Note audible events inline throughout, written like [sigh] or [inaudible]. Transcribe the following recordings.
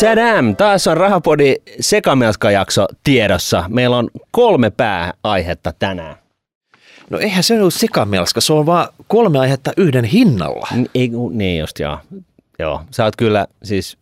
Tadam! Taas on Rahapodi sekamelskajakso tiedossa. Meillä on kolme pääaihetta tänään. No eihän se ole sekamelska, se on vaan kolme aihetta yhden hinnalla. Ei, niin just joo. Joo, sä oot kyllä siis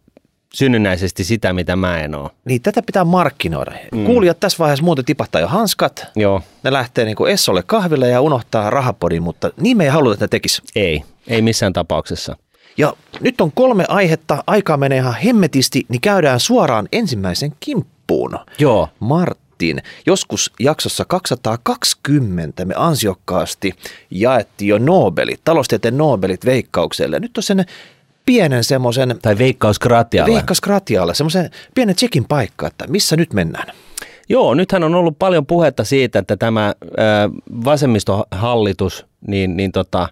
synnynnäisesti sitä, mitä mä en oo. Niin tätä pitää markkinoida. Mm. Kuulijat tässä vaiheessa muuten tipahtaa jo hanskat. Joo, Ne lähtee niin Essolle kahville ja unohtaa rahapodin, mutta niin me ei haluta, että ne tekis. ei. Ei missään tapauksessa. Ja nyt on kolme aihetta, aikaa menee ihan hemmetisti, niin käydään suoraan ensimmäisen kimppuun. Joo. Martin, joskus jaksossa 220 me ansiokkaasti jaettiin jo Nobelit, taloustieteen Nobelit veikkaukselle. Nyt on sen pienen semmoisen Tai Veikkaus Gratialle. Veikkas Gratialle, semmoisen pienen tsekin paikka, että missä nyt mennään. Joo, nythän on ollut paljon puhetta siitä, että tämä ö, vasemmistohallitus, niin, niin tota,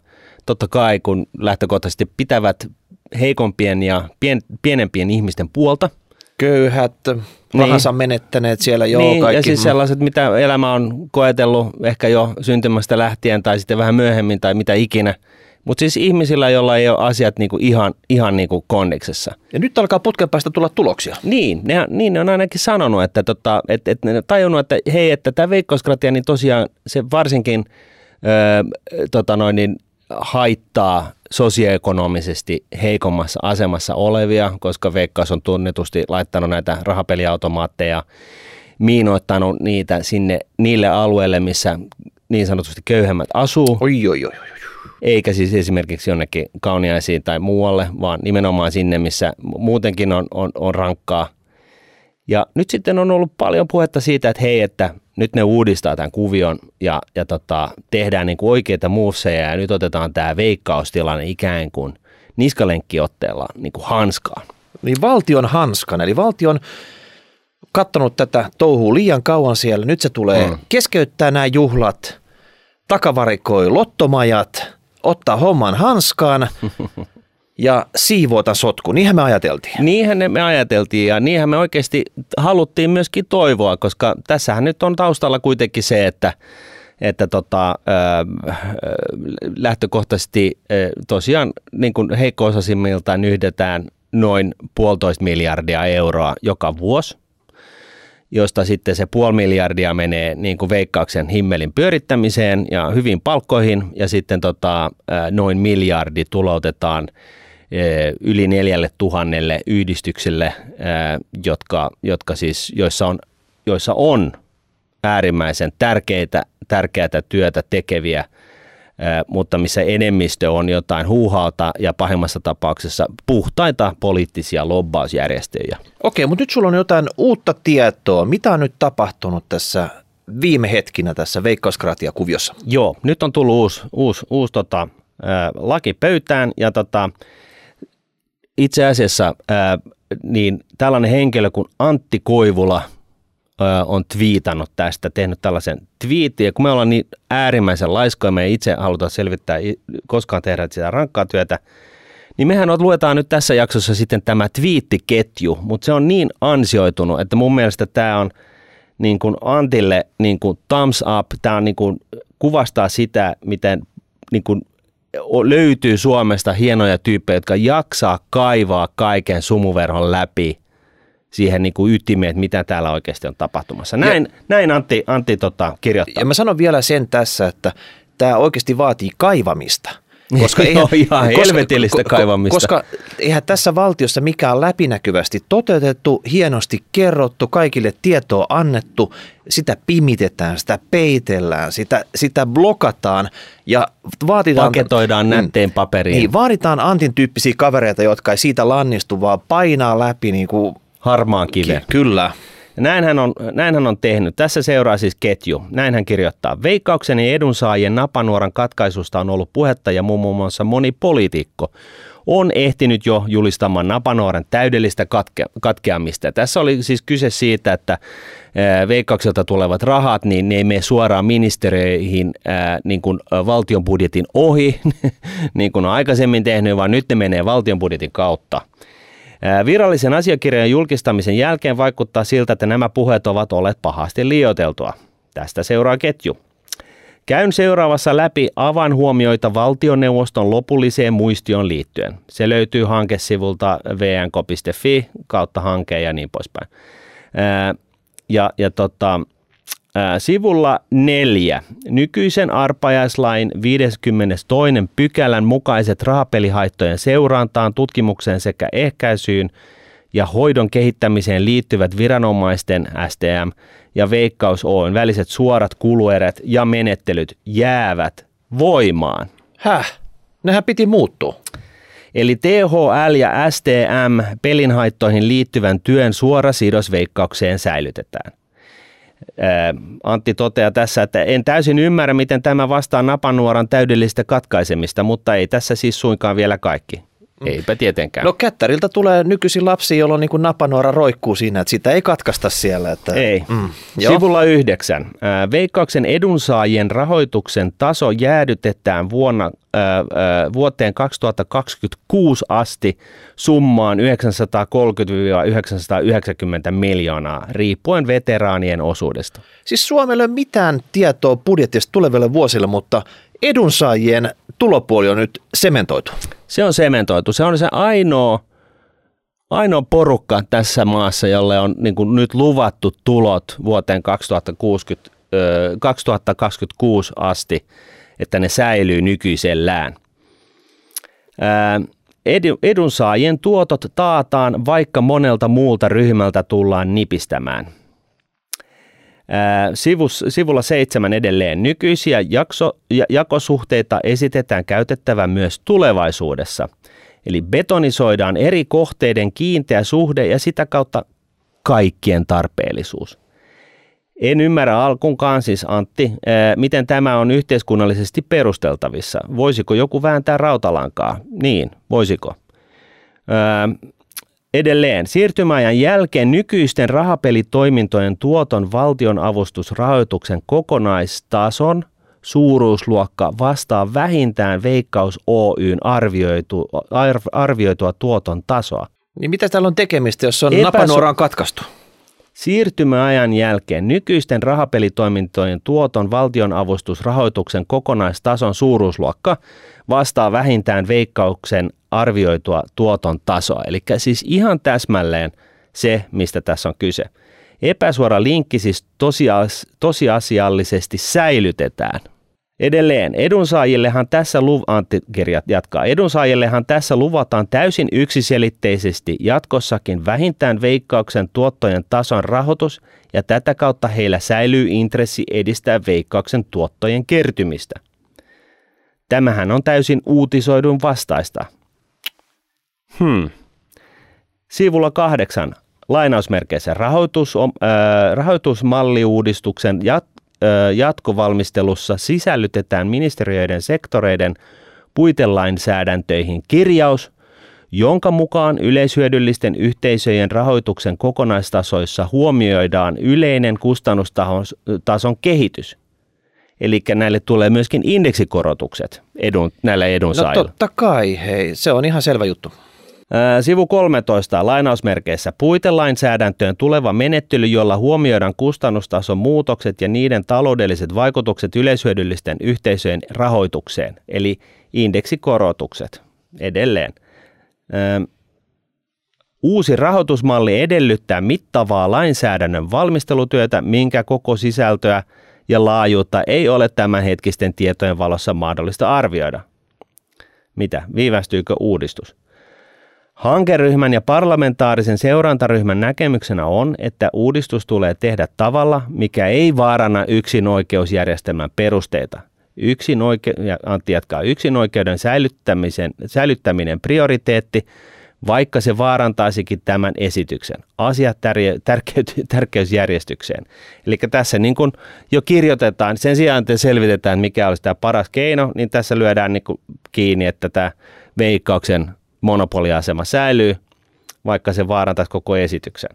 totta kai kun lähtökohtaisesti pitävät heikompien ja pien, pienempien ihmisten puolta, Köyhät, rahansa menettäneet siellä, joo, niin, kaikki. ja siis sellaiset, mitä elämä on koetellut ehkä jo syntymästä lähtien tai sitten vähän myöhemmin tai mitä ikinä. Mutta siis ihmisillä, joilla ei ole asiat niinku ihan, ihan niinku kondiksessa. Ja nyt alkaa putken päästä tulla tuloksia. Niin, ne, niin ne on ainakin sanonut, että, tota, et, et ne on tajunnut, että hei, että tämä veikkauskratia, niin tosiaan se varsinkin ö, tota noin, niin haittaa sosioekonomisesti heikommassa asemassa olevia, koska Veikkaus on tunnetusti laittanut näitä rahapeliautomaatteja, miinoittanut niitä sinne niille alueille, missä niin sanotusti köyhemmät asuu Oi, oi, oi, oi. eikä siis esimerkiksi jonnekin kauniaisiin tai muualle, vaan nimenomaan sinne, missä muutenkin on, on, on rankkaa. Ja nyt sitten on ollut paljon puhetta siitä, että hei, että nyt ne uudistaa tämän kuvion ja, ja tota, tehdään niin kuin oikeita moveseja ja nyt otetaan tämä veikkaustilanne ikään kuin niskalenkkiotteella niin kuin hanskaan. Niin valtion hanskan, eli valtion kattonut tätä touhua liian kauan siellä. Nyt se tulee mm. keskeyttää nämä juhlat, takavarikoi lottomajat, ottaa homman hanskaan [laughs] ja siivoota sotku. Niinhän me ajateltiin. Niinhän me ajateltiin ja niinhän me oikeasti haluttiin myöskin toivoa, koska tässähän nyt on taustalla kuitenkin se, että että tota, ö, lähtökohtaisesti ö, tosiaan niin kuin heikko-osaisimmilta nyhdetään noin puolitoista miljardia euroa joka vuosi, josta sitten se puoli miljardia menee niin kuin veikkauksen himmelin pyörittämiseen ja hyvin palkkoihin ja sitten tota, noin miljardi tuloutetaan yli neljälle tuhannelle yhdistykselle, jotka, jotka siis, joissa on, joissa on äärimmäisen tärkeitä, tärkeää työtä tekeviä, mutta missä enemmistö on jotain huuhauta ja pahimmassa tapauksessa puhtaita poliittisia lobbausjärjestöjä. Okei, mutta nyt sulla on jotain uutta tietoa. Mitä on nyt tapahtunut tässä viime hetkinä tässä veikkauskratia-kuviossa? Joo, nyt on tullut uusi, uusi, uusi tota, laki pöytään ja tota, itse asiassa ää, niin tällainen henkilö kuin Antti Koivula ää, on twiitannut tästä, tehnyt tällaisen twiitin, ja kun me ollaan niin äärimmäisen laiskoja, me ei itse haluta selvittää koskaan tehdä sitä rankkaa työtä, niin mehän luetaan nyt tässä jaksossa sitten tämä twiittiketju, mutta se on niin ansioitunut, että mun mielestä tämä on niin kuin Antille niin kuin thumbs up, tämä on niin kuin, kuvastaa sitä, miten niin kuin löytyy Suomesta hienoja tyyppejä, jotka jaksaa kaivaa kaiken sumuverhon läpi siihen niin kuin ytimeen, että mitä täällä oikeasti on tapahtumassa. Näin, näin Antti, Antti tota, kirjoittaa. Ja mä sanon vielä sen tässä, että tämä oikeasti vaatii kaivamista. Koska [laughs] Joo, ihan helvetillistä kaivamista. Koska eihän tässä valtiossa mikään läpinäkyvästi toteutettu, hienosti kerrottu, kaikille tietoa annettu, sitä pimitetään, sitä peitellään, sitä, sitä blokataan ja vaaditaan... Paketoidaan Mm. nätteen paperiin. Niin, vaaditaan Antin tyyppisiä kavereita, jotka ei siitä lannistu, vaan painaa läpi niin kuin, Harmaan kiven. kyllä. Ja Näin hän, on, näin hän on tehnyt. Tässä seuraa siis ketju. Näin hän kirjoittaa. Veikkauksen ja edunsaajien napanuoran katkaisusta on ollut puhetta ja muun muassa moni poliitikko on ehtinyt jo julistamaan napanuoren täydellistä katke, katkeamista. Tässä oli siis kyse siitä, että veikkaukselta tulevat rahat, niin ne ei mene suoraan ministeriöihin niin kuin valtion budjetin ohi, [laughs] niin kuin on aikaisemmin tehnyt, vaan nyt ne menee valtion budjetin kautta. Virallisen asiakirjan julkistamisen jälkeen vaikuttaa siltä, että nämä puheet ovat olleet pahasti liioiteltua. Tästä seuraa ketju. Käyn seuraavassa läpi avan huomioita valtioneuvoston lopulliseen muistioon liittyen. Se löytyy hankesivulta vnk.fi kautta hanke ja niin poispäin. Ja, ja tota, sivulla neljä. Nykyisen arpajaislain 52. pykälän mukaiset rahapelihaittojen seurantaan, tutkimukseen sekä ehkäisyyn ja hoidon kehittämiseen liittyvät viranomaisten STM ja Veikkaus Oyn väliset suorat kuluerät ja menettelyt jäävät voimaan. Häh? Nehän piti muuttua. Eli THL ja STM pelinhaittoihin liittyvän työn suora sidos veikkaukseen säilytetään. Antti toteaa tässä, että en täysin ymmärrä, miten tämä vastaa napanuoran täydellistä katkaisemista, mutta ei tässä siis suinkaan vielä kaikki. Eipä tietenkään. No kättäriltä tulee nykyisin lapsi, jolla on niin kuin napanuora roikkuu siinä, että sitä ei katkaista siellä. Että... Ei. Mm. Sivulla yhdeksän. Veikkauksen edunsaajien rahoituksen taso jäädytetään vuonna, ää, vuoteen 2026 asti summaan 930-990 miljoonaa, riippuen veteraanien osuudesta. Siis Suomelle ei ole mitään tietoa budjetista tuleville vuosille, mutta edunsaajien tulopuoli on nyt sementoitu. Se on sementoitu. Se on se ainoa, ainoa porukka tässä maassa, jolle on niin kuin nyt luvattu tulot vuoteen 2060, 2026 asti, että ne säilyy nykyisellään. Edunsaajien tuotot taataan, vaikka monelta muulta ryhmältä tullaan nipistämään – Sivus, sivulla seitsemän edelleen. Nykyisiä jakso, jakosuhteita esitetään käytettävän myös tulevaisuudessa. Eli betonisoidaan eri kohteiden kiinteä suhde ja sitä kautta kaikkien tarpeellisuus. En ymmärrä alkuunkaan siis Antti, miten tämä on yhteiskunnallisesti perusteltavissa. Voisiko joku vääntää rautalankaa? Niin, voisiko? Edelleen, siirtymäajan jälkeen nykyisten rahapelitoimintojen tuoton valtionavustusrahoituksen kokonaistason suuruusluokka vastaa vähintään Veikkaus Oyn arvioitu, arvioitua tuoton tasoa. Niin mitä täällä on tekemistä, jos on Epäsu- napanuoraan katkaistu? Siirtymäajan jälkeen nykyisten rahapelitoimintojen tuoton valtionavustusrahoituksen kokonaistason suuruusluokka vastaa vähintään veikkauksen arvioitua tuoton tasoa. Eli siis ihan täsmälleen se, mistä tässä on kyse. Epäsuora linkki siis tosias, tosiasiallisesti säilytetään. Edelleen, edunsaajillehan tässä, luv, Antti jatkaa, edunsaajillehan tässä luvataan täysin yksiselitteisesti jatkossakin vähintään veikkauksen tuottojen tason rahoitus ja tätä kautta heillä säilyy intressi edistää veikkauksen tuottojen kertymistä. Tämähän on täysin uutisoidun vastaista. Hmm. Sivulla kahdeksan lainausmerkeissä rahoitus, äh, rahoitusmalliuudistuksen jat, äh, jatkovalmistelussa sisällytetään ministeriöiden sektoreiden puitelainsäädäntöihin kirjaus, jonka mukaan yleishyödyllisten yhteisöjen rahoituksen kokonaistasoissa huomioidaan yleinen kustannustason kehitys. Eli näille tulee myöskin indeksikorotukset edun, näille edunsaajille. No totta kai, hei, se on ihan selvä juttu. Sivu 13 lainausmerkeissä puitelainsäädäntöön tuleva menettely, jolla huomioidaan kustannustason muutokset ja niiden taloudelliset vaikutukset yleishyödyllisten yhteisöjen rahoitukseen, eli indeksikorotukset edelleen. Uusi rahoitusmalli edellyttää mittavaa lainsäädännön valmistelutyötä, minkä koko sisältöä ja laajuutta ei ole tämänhetkisten tietojen valossa mahdollista arvioida. Mitä? Viivästyykö uudistus? Hankeryhmän ja parlamentaarisen seurantaryhmän näkemyksenä on, että uudistus tulee tehdä tavalla, mikä ei vaarana yksin oikeusjärjestelmän perusteita. Yksin oike- Antti jatkaa, yksin oikeuden säilyttämisen, säilyttäminen prioriteetti, vaikka se vaarantaisikin tämän esityksen. Asiat tärke- [laughs] tärkeysjärjestykseen. Eli tässä niin kuin jo kirjoitetaan, sen sijaan, että selvitetään, mikä olisi tämä paras keino, niin tässä lyödään niin kiinni, että tämä veikkauksen monopoliasema säilyy, vaikka se vaarantaisi koko esityksen.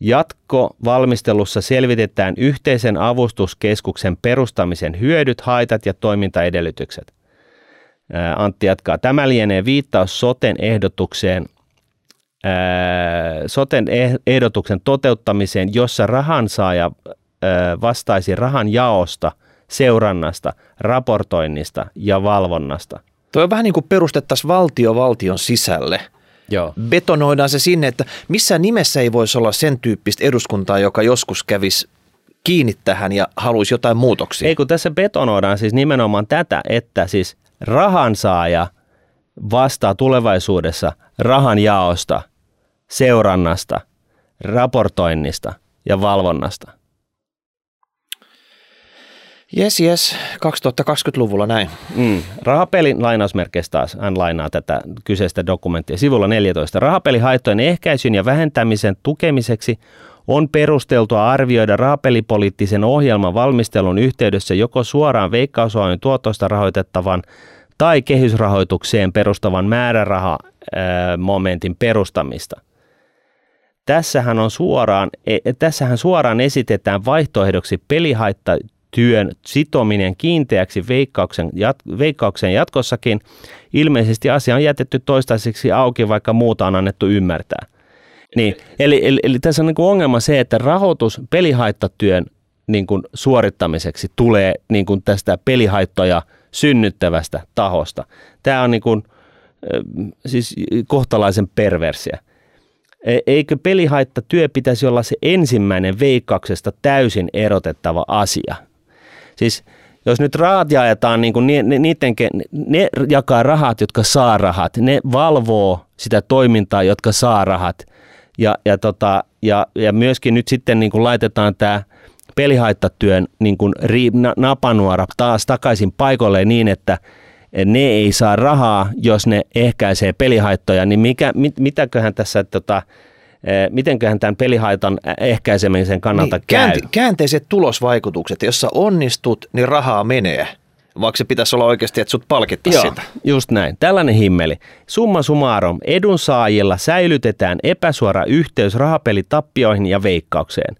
Jatkovalmistelussa selvitetään yhteisen avustuskeskuksen perustamisen hyödyt, haitat ja toimintaedellytykset. Antti jatkaa. Tämä lienee viittaus soten ehdotukseen, soten eh-, ehdotuksen toteuttamiseen, jossa rahansaaja vastaisi rahan jaosta seurannasta, raportoinnista ja valvonnasta. Tuo on vähän niin kuin perustettaisiin valtio valtion sisälle. Joo. Betonoidaan se sinne, että missään nimessä ei voisi olla sen tyyppistä eduskuntaa, joka joskus kävisi kiinni tähän ja haluaisi jotain muutoksia. Ei kun tässä betonoidaan siis nimenomaan tätä, että siis rahansaaja vastaa tulevaisuudessa rahan jaosta, seurannasta, raportoinnista ja valvonnasta. Jes, jes, 2020-luvulla näin. Mm. Rahapelin lainausmerkeissä taas hän lainaa tätä kyseistä dokumenttia sivulla 14. Rahapelihaittojen ehkäisyn ja vähentämisen tukemiseksi on perusteltua arvioida rahapelipoliittisen ohjelman valmistelun yhteydessä joko suoraan veikkausvoimin tuotosta rahoitettavan tai kehysrahoitukseen perustavan määrärahamomentin perustamista. Tässähän, on suoraan, e, tässähän suoraan esitetään vaihtoehdoksi pelihaittatyön sitominen kiinteäksi veikkauksen, jat, veikkauksen jatkossakin. Ilmeisesti asia on jätetty toistaiseksi auki, vaikka muuta on annettu ymmärtää. Niin, eli, eli, eli tässä on niin kuin ongelma se, että rahoitus pelihaittatyön niin kuin suorittamiseksi tulee niin kuin tästä pelihaittoja synnyttävästä tahosta. Tämä on niin kuin, siis kohtalaisen perversiä. E, eikö pelihaittatyö pitäisi olla se ensimmäinen veikkauksesta täysin erotettava asia? Siis jos nyt rahat jaetaan, niin kuin niiden, ne jakaa rahat, jotka saa rahat. Ne valvoo sitä toimintaa, jotka saa rahat – ja, ja, tota, ja, ja myöskin nyt sitten niin kuin laitetaan tämä pelihaittatyön niin kuin ri, napanuora taas takaisin paikoille niin, että ne ei saa rahaa, jos ne ehkäisee pelihaittoja, niin mikä, mit, mitäköhän tässä tota, mitenköhän tämän pelihaitan ehkäisemisen kannalta niin, käy? Käänteiset tulosvaikutukset, jos sä onnistut, niin rahaa menee vaikka se pitäisi olla oikeasti, että sut palkittaisiin sitä. just näin. Tällainen himmeli. Summa summarum, edunsaajilla säilytetään epäsuora yhteys rahapelitappioihin ja veikkaukseen.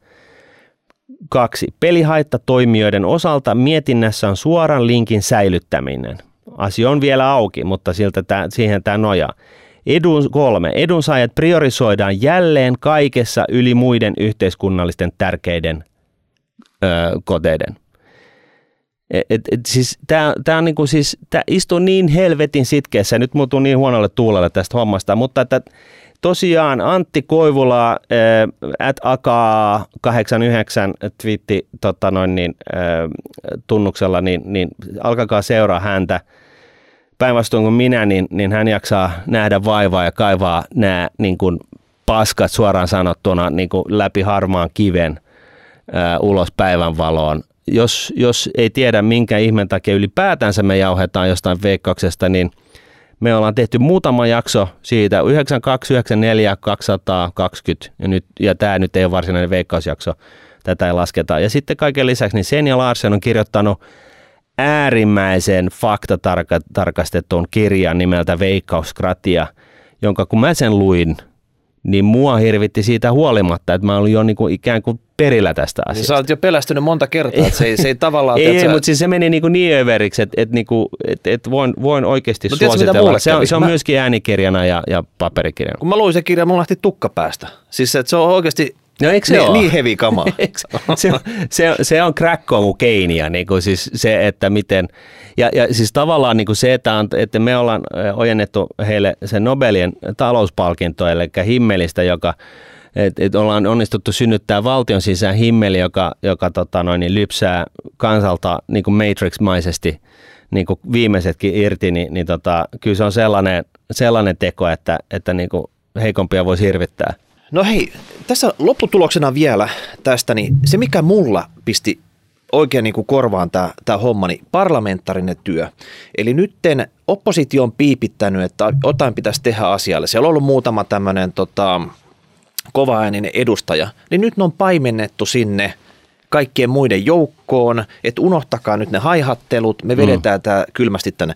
Kaksi. Pelihaitta toimijoiden osalta mietinnässä on suoran linkin säilyttäminen. Asia on vielä auki, mutta siltä tää, siihen tämä nojaa. Edun, kolme. Edunsaajat priorisoidaan jälleen kaikessa yli muiden yhteiskunnallisten tärkeiden ö, koteiden. Et, et, et siis tämä niinku siis, istuu niin helvetin sitkeässä, nyt muuttuu niin huonolle tuulelle tästä hommasta, mutta että tosiaan Antti Koivula äh, at akaa 89 twiitti tota noin, niin, äh, tunnuksella, niin, niin alkakaa seuraa häntä. Päinvastoin kuin minä, niin, niin hän jaksaa nähdä vaivaa ja kaivaa nämä niin kuin paskat suoraan sanottuna niin kuin läpi harmaan kiven äh, ulos päivänvaloon jos, jos ei tiedä minkä ihmen takia ylipäätänsä me jauhetaan jostain veikkauksesta, niin me ollaan tehty muutama jakso siitä, 92, 94, 220, ja, nyt, ja tämä nyt ei ole varsinainen veikkausjakso, tätä ei lasketa. Ja sitten kaiken lisäksi niin Senja Larsen on kirjoittanut äärimmäisen faktatarkastetun kirjan nimeltä Veikkauskratia, jonka kun mä sen luin, niin mua hirvitti siitä huolimatta, että mä olin jo niin kuin ikään kuin perillä tästä asiasta. Niin sä olet jo pelästynyt monta kertaa, että se ei, se ei tavallaan... [laughs] ei, sä... mutta siis se meni niin, kuin niin överiksi, että, että, niin kuin, että, että voin, voin oikeasti no, suositella. Se on, se on mä... myöskin äänikirjana ja, ja paperikirjana. Kun mä luin sen kirjan, mulla lähti tukka päästä. Siis että se on oikeasti No eikö se niin, ole? Niin hevi kama. se, on, se, on, se on keinia, niin kuin siis se, että miten, ja, ja siis tavallaan niin kuin se, että, on, että me ollaan ojennettu heille se Nobelien talouspalkinto, eli himmelistä, joka että et ollaan onnistuttu synnyttää valtion sisään himmeli, joka, joka tota noin, niin lypsää kansalta niin kuin Matrix-maisesti niin kuin viimeisetkin irti, niin, niin tota, kyllä se on sellainen, sellainen teko, että, että niin kuin heikompia voisi hirvittää. No hei, tässä lopputuloksena vielä tästä, niin se mikä mulla pisti oikein niin kuin korvaan tämä, tämä homma, niin parlamentaarinen työ. Eli nytten oppositio on piipittänyt, että jotain pitäisi tehdä asialle. Siellä on ollut muutama tämmöinen tota, kovaääninen edustaja, niin nyt ne on paimennettu sinne kaikkien muiden joukkoon, että unohtakaa nyt ne haihattelut, me vedetään mm. tämä kylmästi tänne.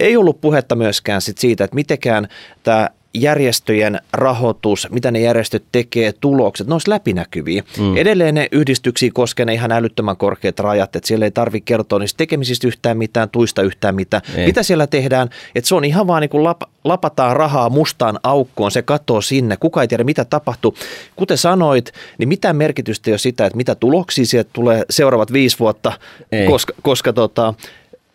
Ei ollut puhetta myöskään sit siitä, että mitenkään tämä järjestöjen rahoitus, mitä ne järjestöt tekee, tulokset, ne olisi läpinäkyviä. Mm. Edelleen ne yhdistyksiä koskee ne ihan älyttömän korkeat rajat, että siellä ei tarvitse kertoa niistä tekemisistä yhtään mitään, tuista yhtään mitään. Ei. Mitä siellä tehdään, että se on ihan vaan niin kuin lap, lapataan rahaa mustaan aukkoon, se katoo sinne, kuka ei tiedä mitä tapahtuu. Kuten sanoit, niin mitä merkitystä ei ole sitä, että mitä tuloksia sieltä tulee seuraavat viisi vuotta, ei. koska, koska tota,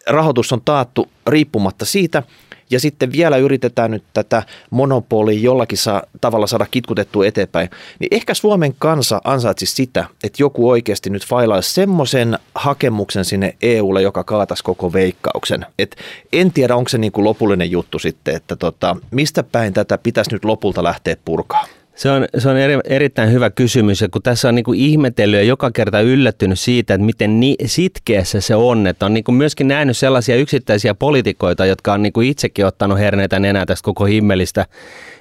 rahoitus on taattu riippumatta siitä, ja sitten vielä yritetään nyt tätä monopolia jollakin saa, tavalla saada kitkutettua eteenpäin, niin ehkä Suomen kansa ansaitsisi sitä, että joku oikeasti nyt failaisi semmoisen hakemuksen sinne EUlle, joka kaataisi koko veikkauksen. Et en tiedä, onko se niin kuin lopullinen juttu sitten, että tota, mistä päin tätä pitäisi nyt lopulta lähteä purkaa. Se on, se on eri, erittäin hyvä kysymys ja kun tässä on niin kuin ihmetellyt ja joka kerta yllättynyt siitä, että miten ni, sitkeässä se on, että on niin kuin myöskin nähnyt sellaisia yksittäisiä poliitikoita, jotka on niin kuin itsekin ottanut herneitä nenää tästä koko himmelistä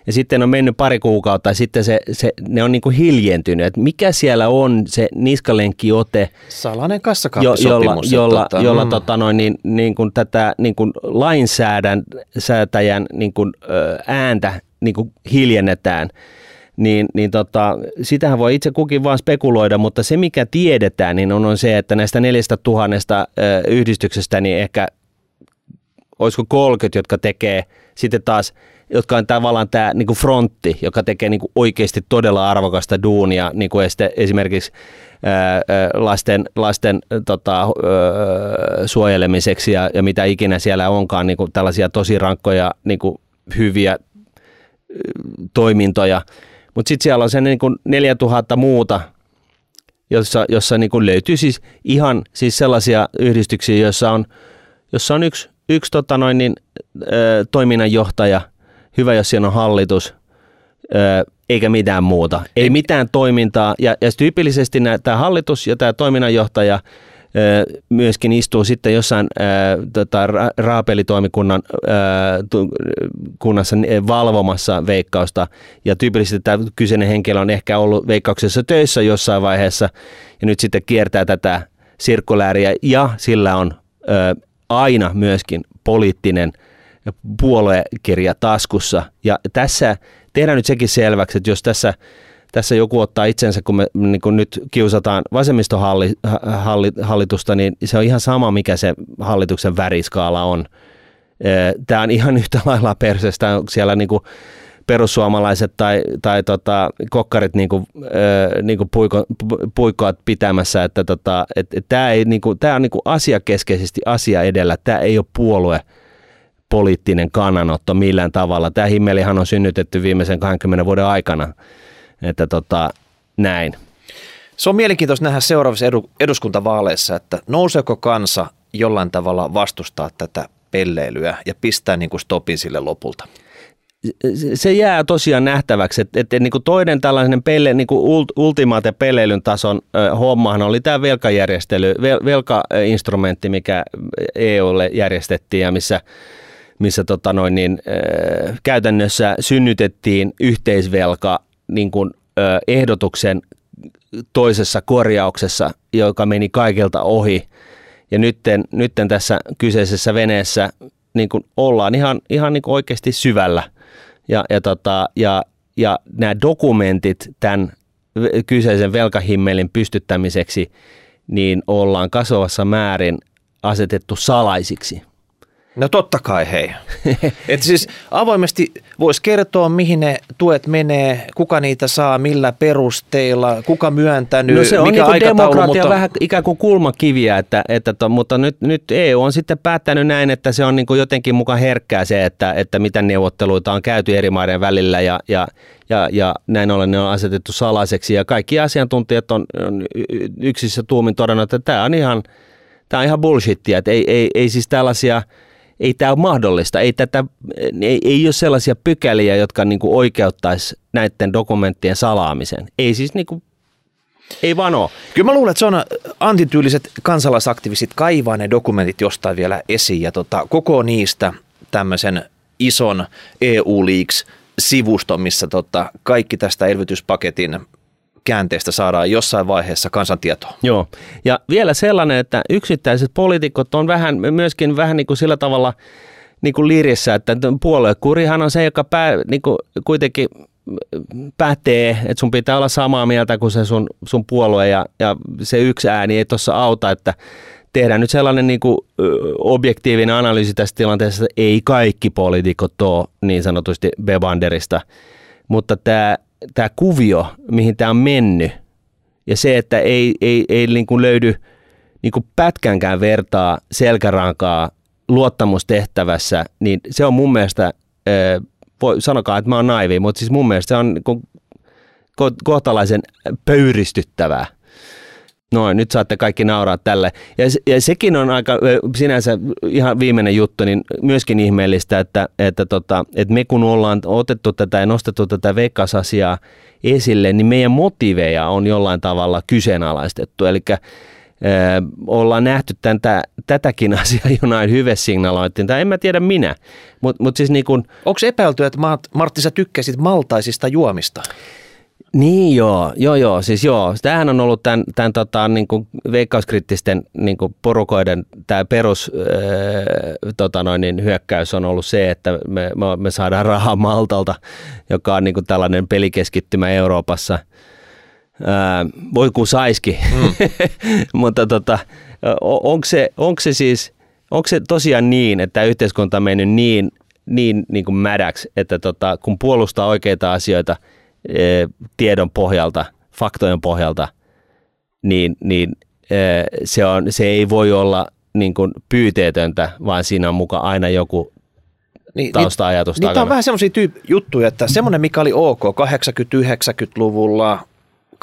ja sitten on mennyt pari kuukautta ja sitten se, se, ne on niin kuin hiljentynyt, että mikä siellä on se niskalenkki-ote. Salainen kassakaappisopimus. Jo, jolla, tota, jolla mm. tota noin, niin, niin kuin tätä niin kuin lainsäätäjän niin kuin, ääntä niin kuin hiljennetään niin, niin tota, sitähän voi itse kukin vaan spekuloida, mutta se mikä tiedetään, niin on, on se, että näistä neljästä tuhannesta yhdistyksestä, niin ehkä olisiko 30, jotka tekee sitten taas, jotka on tavallaan tämä niin kuin frontti, joka tekee niin kuin oikeasti todella arvokasta duunia, niin kuin esimerkiksi lasten, lasten tota, suojelemiseksi ja, ja mitä ikinä siellä onkaan, niin kuin tällaisia tosi rankkoja, niin kuin hyviä toimintoja, mutta sitten siellä on se niin kuin 4000 muuta, jossa, jossa niin kuin löytyy siis ihan siis sellaisia yhdistyksiä, joissa on, jossa on yksi, yksi tota noin niin, ö, toiminnanjohtaja, hyvä jos siinä on hallitus, ö, eikä mitään muuta. Ei mitään toimintaa. Ja, ja tyypillisesti tämä hallitus ja tämä toiminnanjohtaja – myöskin istuu sitten jossain tota, raapelitoimikunnan kunnassa valvomassa veikkausta. Ja tyypillisesti tämä kyseinen henkilö on ehkä ollut veikkauksessa töissä jossain vaiheessa ja nyt sitten kiertää tätä sirkkulääriä ja sillä on aina myöskin poliittinen puoluekirja taskussa. Ja tässä tehdään nyt sekin selväksi, että jos tässä tässä joku ottaa itsensä, kun me niin kun nyt kiusataan vasemmistohallitusta, niin se on ihan sama, mikä se hallituksen väriskaala on. Tämä on ihan [laughs] yhtä lailla perseestä, siellä niin kuin perussuomalaiset tai, tai tota, kokkarit niin kuin, niin kuin puiko, puikkoat pitämässä, että tota, et, et tämä, niin tämä on niin kuin asiakeskeisesti asia edellä, tämä ei ole puolue poliittinen kannanotto millään tavalla. Tämä himmelihan on synnytetty viimeisen 20 vuoden aikana että tota, näin. Se on mielenkiintoista nähdä seuraavissa edu, eduskuntavaaleissa, että nouseeko kansa jollain tavalla vastustaa tätä pelleilyä ja pistää niin kuin stopin sille lopulta se jää tosiaan nähtäväksi, että, että niin kuin toinen tällainen pelle, niin kuin ultimaate pelleilyn tason äh, hommahan oli tämä velkajärjestely, vel, velkainstrumentti, mikä EUlle järjestettiin ja missä, missä tota noin, niin, äh, käytännössä synnytettiin yhteisvelka niin kuin, ö, ehdotuksen toisessa korjauksessa, joka meni kaikilta ohi. Ja nytten, nytten tässä kyseisessä veneessä niin kuin ollaan ihan, ihan niin kuin oikeasti syvällä. Ja, ja, tota, ja, ja nämä dokumentit tämän kyseisen velkahimmelin pystyttämiseksi, niin ollaan kasvavassa määrin asetettu salaisiksi – No totta kai hei. [laughs] Et siis avoimesti voisi kertoa, mihin ne tuet menee, kuka niitä saa, millä perusteilla, kuka myöntänyt, no se on mikä niin demokratia mutta... vähän ikään kuin kulmakiviä, että, että to, mutta nyt, nyt EU on sitten päättänyt näin, että se on niin kuin jotenkin mukaan herkkää se, että, että mitä neuvotteluita on käyty eri maiden välillä ja, ja, ja, ja näin ollen ne on asetettu salaiseksi ja kaikki asiantuntijat on, on yksissä tuumin todennut, että tämä on ihan, tämä on ihan bullshittia, että ei, ei, ei siis tällaisia – ei tämä ole mahdollista. Ei, tätä, ei, ei ole sellaisia pykäliä, jotka niin kuin oikeuttaisi näiden dokumenttien salaamisen. Ei siis niin kuin, ei vaan ole. Kyllä mä luulen, että se on antityyliset kansalaisaktivistit kaivaa ne dokumentit jostain vielä esiin ja tota, koko niistä tämmöisen ison EU-leaks sivuston, missä tota, kaikki tästä elvytyspaketin käänteestä saadaan jossain vaiheessa kansantietoa. Joo, ja vielä sellainen, että yksittäiset poliitikot on vähän, myöskin vähän niin kuin sillä tavalla niin kuin lirissä, että puoluekurihan on se, joka pää, niin kuin kuitenkin pätee, että sun pitää olla samaa mieltä kuin se sun, sun puolue ja, ja se yksi ääni ei tuossa auta, että tehdään nyt sellainen niin kuin, objektiivinen analyysi tässä tilanteessa, että ei kaikki poliitikot ole niin sanotusti Bebanderista, mutta tämä, tämä kuvio, mihin tämä on mennyt ja se, että ei, ei, ei niin kuin löydy niin kuin pätkänkään vertaa selkärankaa luottamustehtävässä, niin se on mun mielestä, voi, sanokaa, että mä oon naivi, mutta siis mun mielestä se on niin kohtalaisen pöyristyttävää. Noin, nyt saatte kaikki nauraa tälle. Ja, ja sekin on aika sinänsä ihan viimeinen juttu, niin myöskin ihmeellistä, että, että, tota, että me kun ollaan otettu tätä ja nostettu tätä veikkausasiaa esille, niin meidän motiveja on jollain tavalla kyseenalaistettu. Eli ollaan nähty tämän, tätäkin [laughs] asiaa jonain hyvesignaloitin, tai en mä tiedä minä. Mut, mut siis niin kun, Onko epäilty, että Martti sä tykkäsit maltaisista juomista? Niin joo, joo joo, siis joo. Tämähän on ollut tämän, tämän tota, niin kuin veikkauskriittisten niin kuin porukoiden tämä perus ää, tota noin, niin hyökkäys on ollut se, että me, me saadaan rahaa Maltalta, joka on niin kuin tällainen pelikeskittymä Euroopassa. Ää, voi kun saiskin, mm. [laughs] mutta tota, onko se, onko se siis, onko se tosiaan niin, että tämä yhteiskunta on mennyt niin, niin, niin kuin mädäksi, että tota, kun puolustaa oikeita asioita – tiedon pohjalta, faktojen pohjalta, niin, niin eh, se, on, se ei voi olla niin kuin pyyteetöntä, vaan siinä on mukaan aina joku niin, tausta-ajatus niin, Niitä on vähän semmoisia tyyp- juttuja, että semmoinen, mikä oli ok 80-90-luvulla,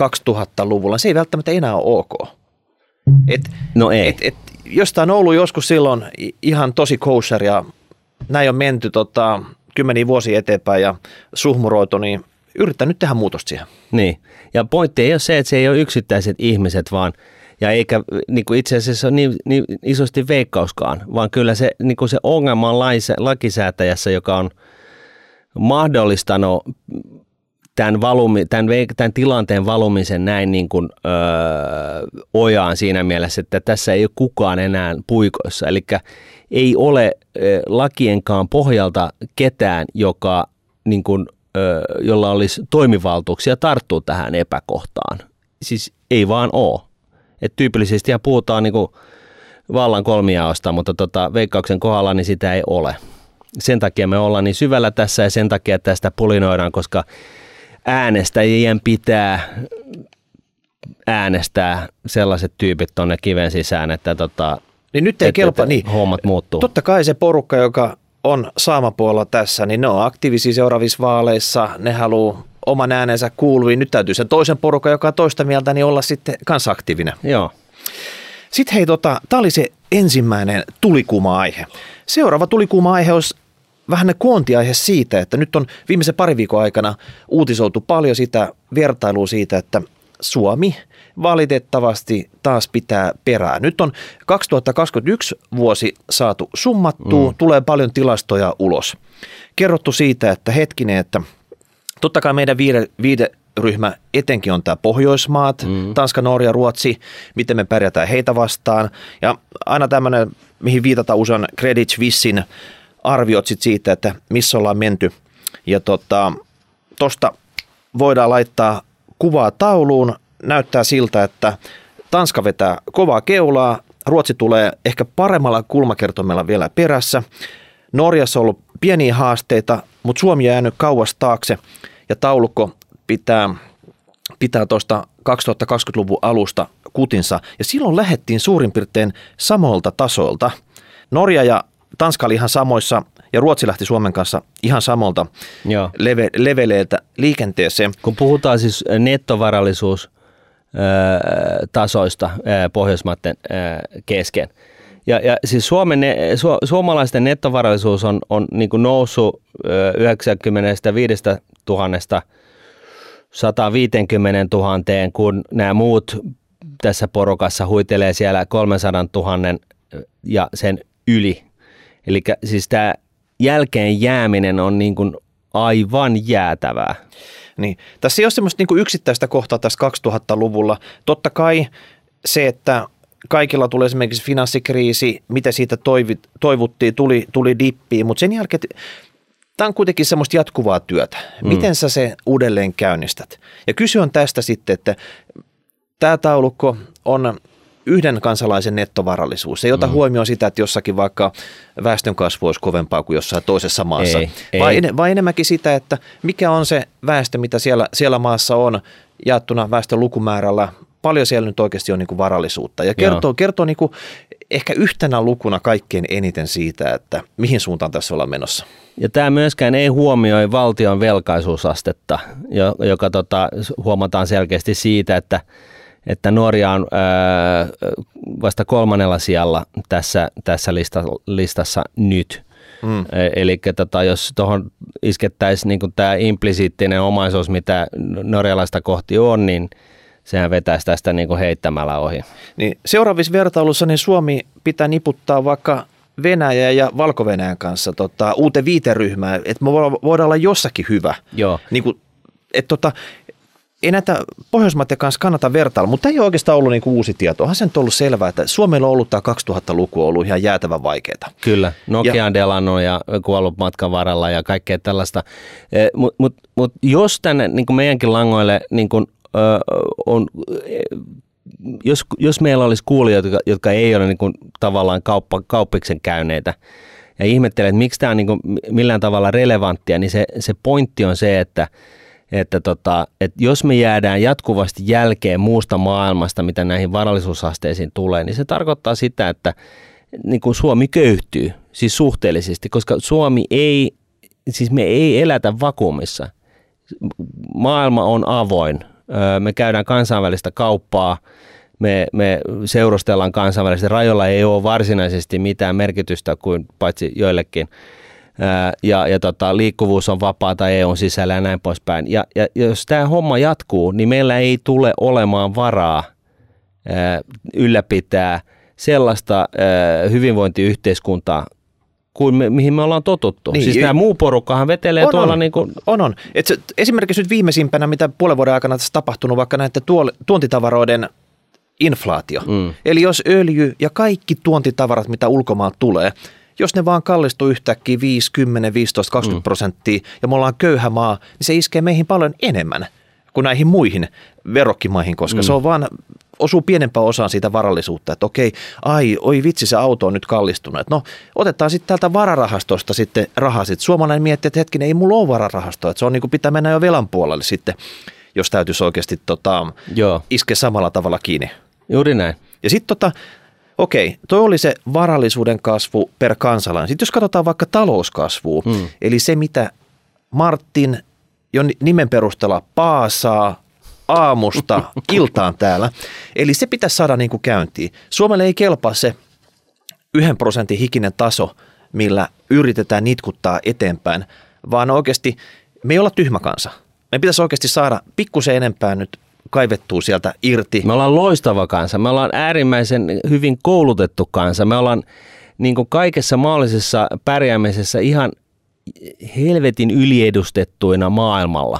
2000-luvulla, se ei välttämättä enää ole ok. Et, no ei. Et, et, jostain on ollut joskus silloin ihan tosi kosher ja näin on menty tota, kymmeniä vuosia eteenpäin ja suhmuroitu, niin yrittää nyt tehdä muutosta siihen. Niin, ja pointti ei ole se, että se ei ole yksittäiset ihmiset, vaan ja eikä niin kuin itse asiassa ole niin, niin isosti veikkauskaan, vaan kyllä se, niin kuin se ongelma on laise, lakisäätäjässä, joka on mahdollistanut tämän, valumi, tämän, tämän tilanteen valumisen näin niin kuin, öö, ojaan siinä mielessä, että tässä ei ole kukaan enää puikoissa. Eli ei ole lakienkaan pohjalta ketään, joka niin kuin, jolla olisi toimivaltuuksia tarttua tähän epäkohtaan. Siis ei vaan ole. Et tyypillisesti puhutaan niin vallan kolmiaosta, mutta tota, veikkauksen kohdalla niin sitä ei ole. Sen takia me ollaan niin syvällä tässä ja sen takia tästä pulinoidaan, koska äänestäjien pitää äänestää sellaiset tyypit tuonne kiven sisään, että tota, niin nyt ei et, kelpa, niin. hommat muuttuu. Totta kai se porukka, joka on saamapuolella tässä, niin ne on aktiivisia seuraavissa vaaleissa, ne haluaa oman äänensä kuuluviin. Nyt täytyy sen toisen porukan, joka on toista mieltä, niin olla sitten kanssa aktiivinen. Joo. Sitten hei, tota, tämä oli se ensimmäinen tulikuma-aihe. Seuraava tulikuma-aihe olisi vähän ne koontiaihe siitä, että nyt on viimeisen pari viikon aikana uutisoitu paljon sitä vertailua siitä, että Suomi valitettavasti taas pitää perää. Nyt on 2021 vuosi saatu summattua, mm. tulee paljon tilastoja ulos. Kerrottu siitä, että hetkinen, että totta kai meidän viide, viide ryhmä etenkin on tämä Pohjoismaat, mm. Tanska, Norja, Ruotsi, miten me pärjätään heitä vastaan. Ja aina tämmöinen, mihin viitataan usein Credit Suissein arviot sit siitä, että missä ollaan menty. Ja tota, tosta voidaan laittaa kuvaa tauluun näyttää siltä, että Tanska vetää kovaa keulaa, Ruotsi tulee ehkä paremmalla kulmakertomella vielä perässä. Norjassa on ollut pieniä haasteita, mutta Suomi on jäänyt kauas taakse ja taulukko pitää, pitää tuosta 2020-luvun alusta kutinsa. Ja silloin lähettiin suurin piirtein samoilta tasoilta. Norja ja Tanska oli ihan samoissa ja Ruotsi lähti Suomen kanssa ihan samalta leve, leveleiltä liikenteeseen. Kun puhutaan siis nettovarallisuus – tasoista Pohjoismaiden kesken. Ja, ja siis Suomen, su, suomalaisten nettovarallisuus on, on niin kuin noussut 95 000 150 000, kun nämä muut tässä porukassa huitelee siellä 300 000 ja sen yli. Eli siis tämä jälkeen jääminen on niin kuin aivan jäätävää. Niin. Tässä ei ole semmoista niin yksittäistä kohtaa tässä 2000-luvulla. Totta kai se, että kaikilla tuli esimerkiksi finanssikriisi, mitä siitä toivit, toivuttiin, tuli, tuli dippiin, mutta sen jälkeen tämä on kuitenkin semmoista jatkuvaa työtä. Mm. Miten sä se uudelleen käynnistät? Ja kysy on tästä sitten, että tämä taulukko on yhden kansalaisen nettovarallisuus. Se ei ota mm. huomioon sitä, että jossakin vaikka väestönkasvu olisi kovempaa kuin jossain toisessa maassa, ei, vai, ei. vai enemmänkin sitä, että mikä on se väestö, mitä siellä, siellä maassa on jaettuna väestön lukumäärällä, paljon siellä nyt oikeasti on niin kuin varallisuutta. Ja kertoo, kertoo niin kuin ehkä yhtenä lukuna kaikkein eniten siitä, että mihin suuntaan tässä ollaan menossa. Ja tämä myöskään ei huomioi valtion velkaisuusastetta, joka tota, huomataan selkeästi siitä, että että Norja on ää, vasta kolmannella sijalla tässä, tässä lista, listassa nyt. Mm. E, Eli tota, jos tuohon iskettäisiin niin tämä implisiittinen omaisuus, mitä norjalaista kohti on, niin sehän vetäisi tästä niin heittämällä ohi. Niin seuraavissa vertailussa niin Suomi pitää niputtaa vaikka Venäjä ja valko kanssa tota, uuteen viiteryhmään, että me voidaan olla jossakin hyvä. Joo. Niin kuin, että tota, ei näitä Pohjoismaiden kanssa kannata vertailla, mutta ei ole oikeastaan ollut niin kuin uusi tieto. Onhan se nyt ollut selvää, että Suomella on ollut tämä 2000-luku ollut ihan jäätävän vaikeaa. Kyllä, Nokia on delannut ja kuollut matkan varrella ja kaikkea tällaista. Eh, Mutta mut, mut jos tänne niin kuin meidänkin langoille niin kuin, ö, on jos, jos meillä olisi kuulijoita, jotka, jotka ei ole niin kuin, tavallaan kauppa, kauppiksen käyneitä ja ihmettelee, että miksi tämä on niin kuin, millään tavalla relevanttia, niin se, se pointti on se, että että, tota, että jos me jäädään jatkuvasti jälkeen muusta maailmasta, mitä näihin varallisuusasteisiin tulee, niin se tarkoittaa sitä, että niin kuin Suomi köyhtyy, siis suhteellisesti, koska Suomi ei, siis me ei elätä vakuumissa. Maailma on avoin. Me käydään kansainvälistä kauppaa, me, me seurustellaan kansainvälisesti. Rajoilla ei ole varsinaisesti mitään merkitystä kuin paitsi joillekin – ja, ja tota, liikkuvuus on vapaata EUn sisällä ja näin poispäin. Ja, ja jos tämä homma jatkuu, niin meillä ei tule olemaan varaa ää, ylläpitää sellaista ää, hyvinvointiyhteiskuntaa, kuin me, mihin me ollaan totuttu. Niin, siis tämä muu porukkahan vetelee on, tuolla on, niin kuin... On, on. Et se, esimerkiksi nyt viimeisimpänä, mitä puolen vuoden aikana tässä tapahtunut, vaikka näiden tuol, tuontitavaroiden inflaatio. Mm. Eli jos öljy ja kaikki tuontitavarat, mitä ulkomailta tulee, jos ne vaan kallistuu yhtäkkiä 5, 10, 15, 20 mm. prosenttia ja me ollaan köyhä maa, niin se iskee meihin paljon enemmän kuin näihin muihin verokkimaihin, koska mm. se on vaan osuu pienempään osaan siitä varallisuutta, että okei, ai, oi vitsi, se auto on nyt kallistunut. No, otetaan sitten täältä vararahastosta sitten rahaa. Sitten suomalainen miettii, että hetkinen, ei mulla ole vararahastoa, että se on niin kuin pitää mennä jo velan puolelle sitten, jos täytyisi oikeasti tota, Joo. iskeä samalla tavalla kiinni. Juuri näin. Ja sitten tota, Okei, toi oli se varallisuuden kasvu per kansalainen. Sitten jos katsotaan vaikka talouskasvua, hmm. eli se mitä Martin jo nimen perusteella paasaa aamusta [laughs] iltaan täällä. Eli se pitäisi saada niin kuin käyntiin. Suomelle ei kelpaa se yhden prosentin hikinen taso, millä yritetään nitkuttaa eteenpäin, vaan oikeasti me ei olla tyhmä kansa. Me pitäisi oikeasti saada pikkusen enempää nyt kaivettuu sieltä irti. Me ollaan loistava kansa, me ollaan äärimmäisen hyvin koulutettu kansa, me ollaan niin kuin kaikessa mahdollisessa pärjäämisessä ihan helvetin yliedustettuina maailmalla.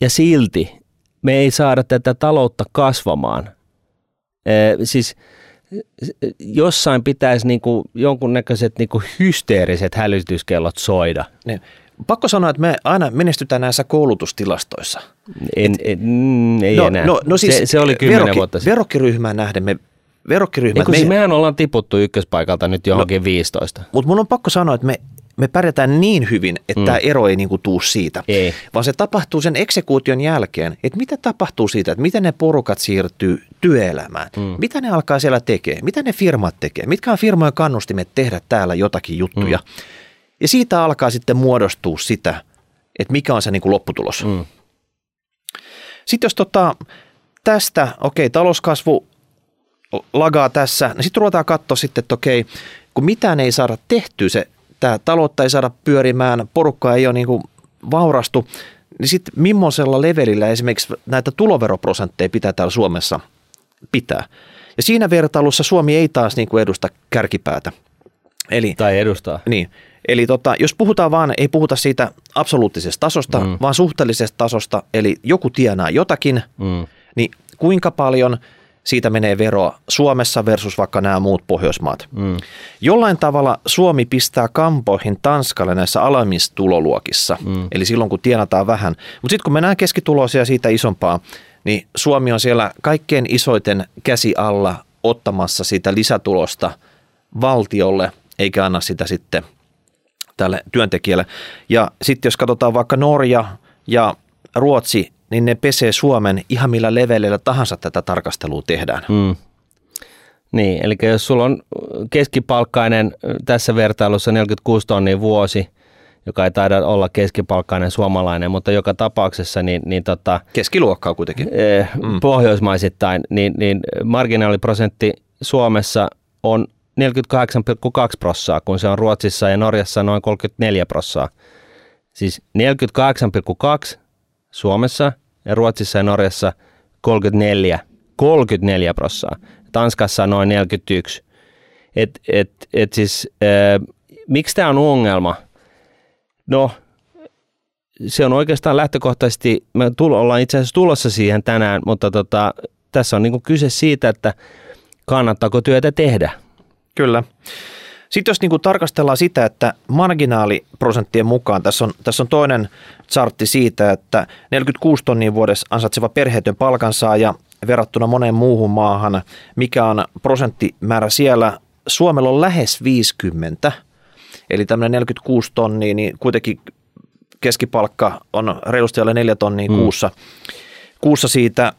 Ja silti me ei saada tätä taloutta kasvamaan. Ee, siis jossain pitäisi niin kuin jonkunnäköiset niin kuin hysteeriset hälytyskellot soida. Niin pakko sanoa, että me aina menestytään näissä koulutustilastoissa. En, Et, en, mm, ei no, enää. No, no siis se, se oli kymmenen verokki, vuotta sitten. Verokkiryhmään nähden me verokkiryhmä. Niin, siis me, mehän ollaan tiputtu ykköspaikalta nyt johonkin no, 15. Mutta mun on pakko sanoa, että me, me pärjätään niin hyvin, että mm. tämä ero ei niinku tuu siitä, ei. vaan se tapahtuu sen eksekuution jälkeen, että mitä tapahtuu siitä, että miten ne porukat siirtyy työelämään, mm. mitä ne alkaa siellä tekemään, mitä ne firmat tekee, mitkä on firmojen kannustimet tehdä täällä jotakin juttuja. Mm. Ja siitä alkaa sitten muodostua sitä, että mikä on se niin kuin lopputulos. Mm. Sitten jos tota, tästä, okei, talouskasvu lagaa tässä, niin sitten ruvetaan katsoa sitten, että okei, kun mitään ei saada tehtyä, se, tämä taloutta ei saada pyörimään, porukka ei ole niin kuin vaurastu, niin sitten millaisella levelillä esimerkiksi näitä tuloveroprosentteja pitää täällä Suomessa pitää. Ja siinä vertailussa Suomi ei taas niin kuin edusta kärkipäätä. Eli, tai edustaa. Niin, Eli tota, jos puhutaan vaan, ei puhuta siitä absoluuttisesta tasosta, mm. vaan suhteellisesta tasosta, eli joku tienaa jotakin, mm. niin kuinka paljon siitä menee veroa Suomessa versus vaikka nämä muut Pohjoismaat. Mm. Jollain tavalla Suomi pistää kampoihin Tanskalle näissä alemmissa tuloluokissa, mm. eli silloin kun tienataan vähän. Mutta sitten kun mennään keskituloisia siitä isompaa, niin Suomi on siellä kaikkein isoiten käsi alla ottamassa sitä lisätulosta valtiolle, eikä anna sitä sitten tälle työntekijälle. Ja sitten jos katsotaan vaikka Norja ja Ruotsi, niin ne pesee Suomen ihan millä leveleillä tahansa tätä tarkastelua tehdään. Mm. Niin, eli jos sulla on keskipalkkainen tässä vertailussa 46 tonnia vuosi, joka ei taida olla keskipalkkainen suomalainen, mutta joka tapauksessa niin, niin tota, keskiluokkaa kuitenkin. Eh, mm. Pohjoismaisittain, niin, niin marginaaliprosentti Suomessa on 48,2 prossaa, kun se on Ruotsissa ja Norjassa noin 34 prossaa. Siis 48,2 Suomessa ja Ruotsissa ja Norjassa 34, 34 prossaa. Tanskassa noin 41. Et, et, et siis, äh, miksi tämä on ongelma? No, se on oikeastaan lähtökohtaisesti, me tulo, ollaan itse asiassa tulossa siihen tänään, mutta tota, tässä on niinku kyse siitä, että kannattaako työtä tehdä. Kyllä. Sitten jos niin kuin tarkastellaan sitä, että marginaaliprosenttien mukaan, tässä on, tässä on toinen chartti siitä, että 46 tonnia vuodessa ansaitseva perheetön palkansaaja verrattuna moneen muuhun maahan, mikä on prosenttimäärä siellä. Suomella on lähes 50, eli tämmöinen 46 tonnia, niin kuitenkin keskipalkka on reilusti alle 4 tonnia mm. kuussa, kuussa siitä,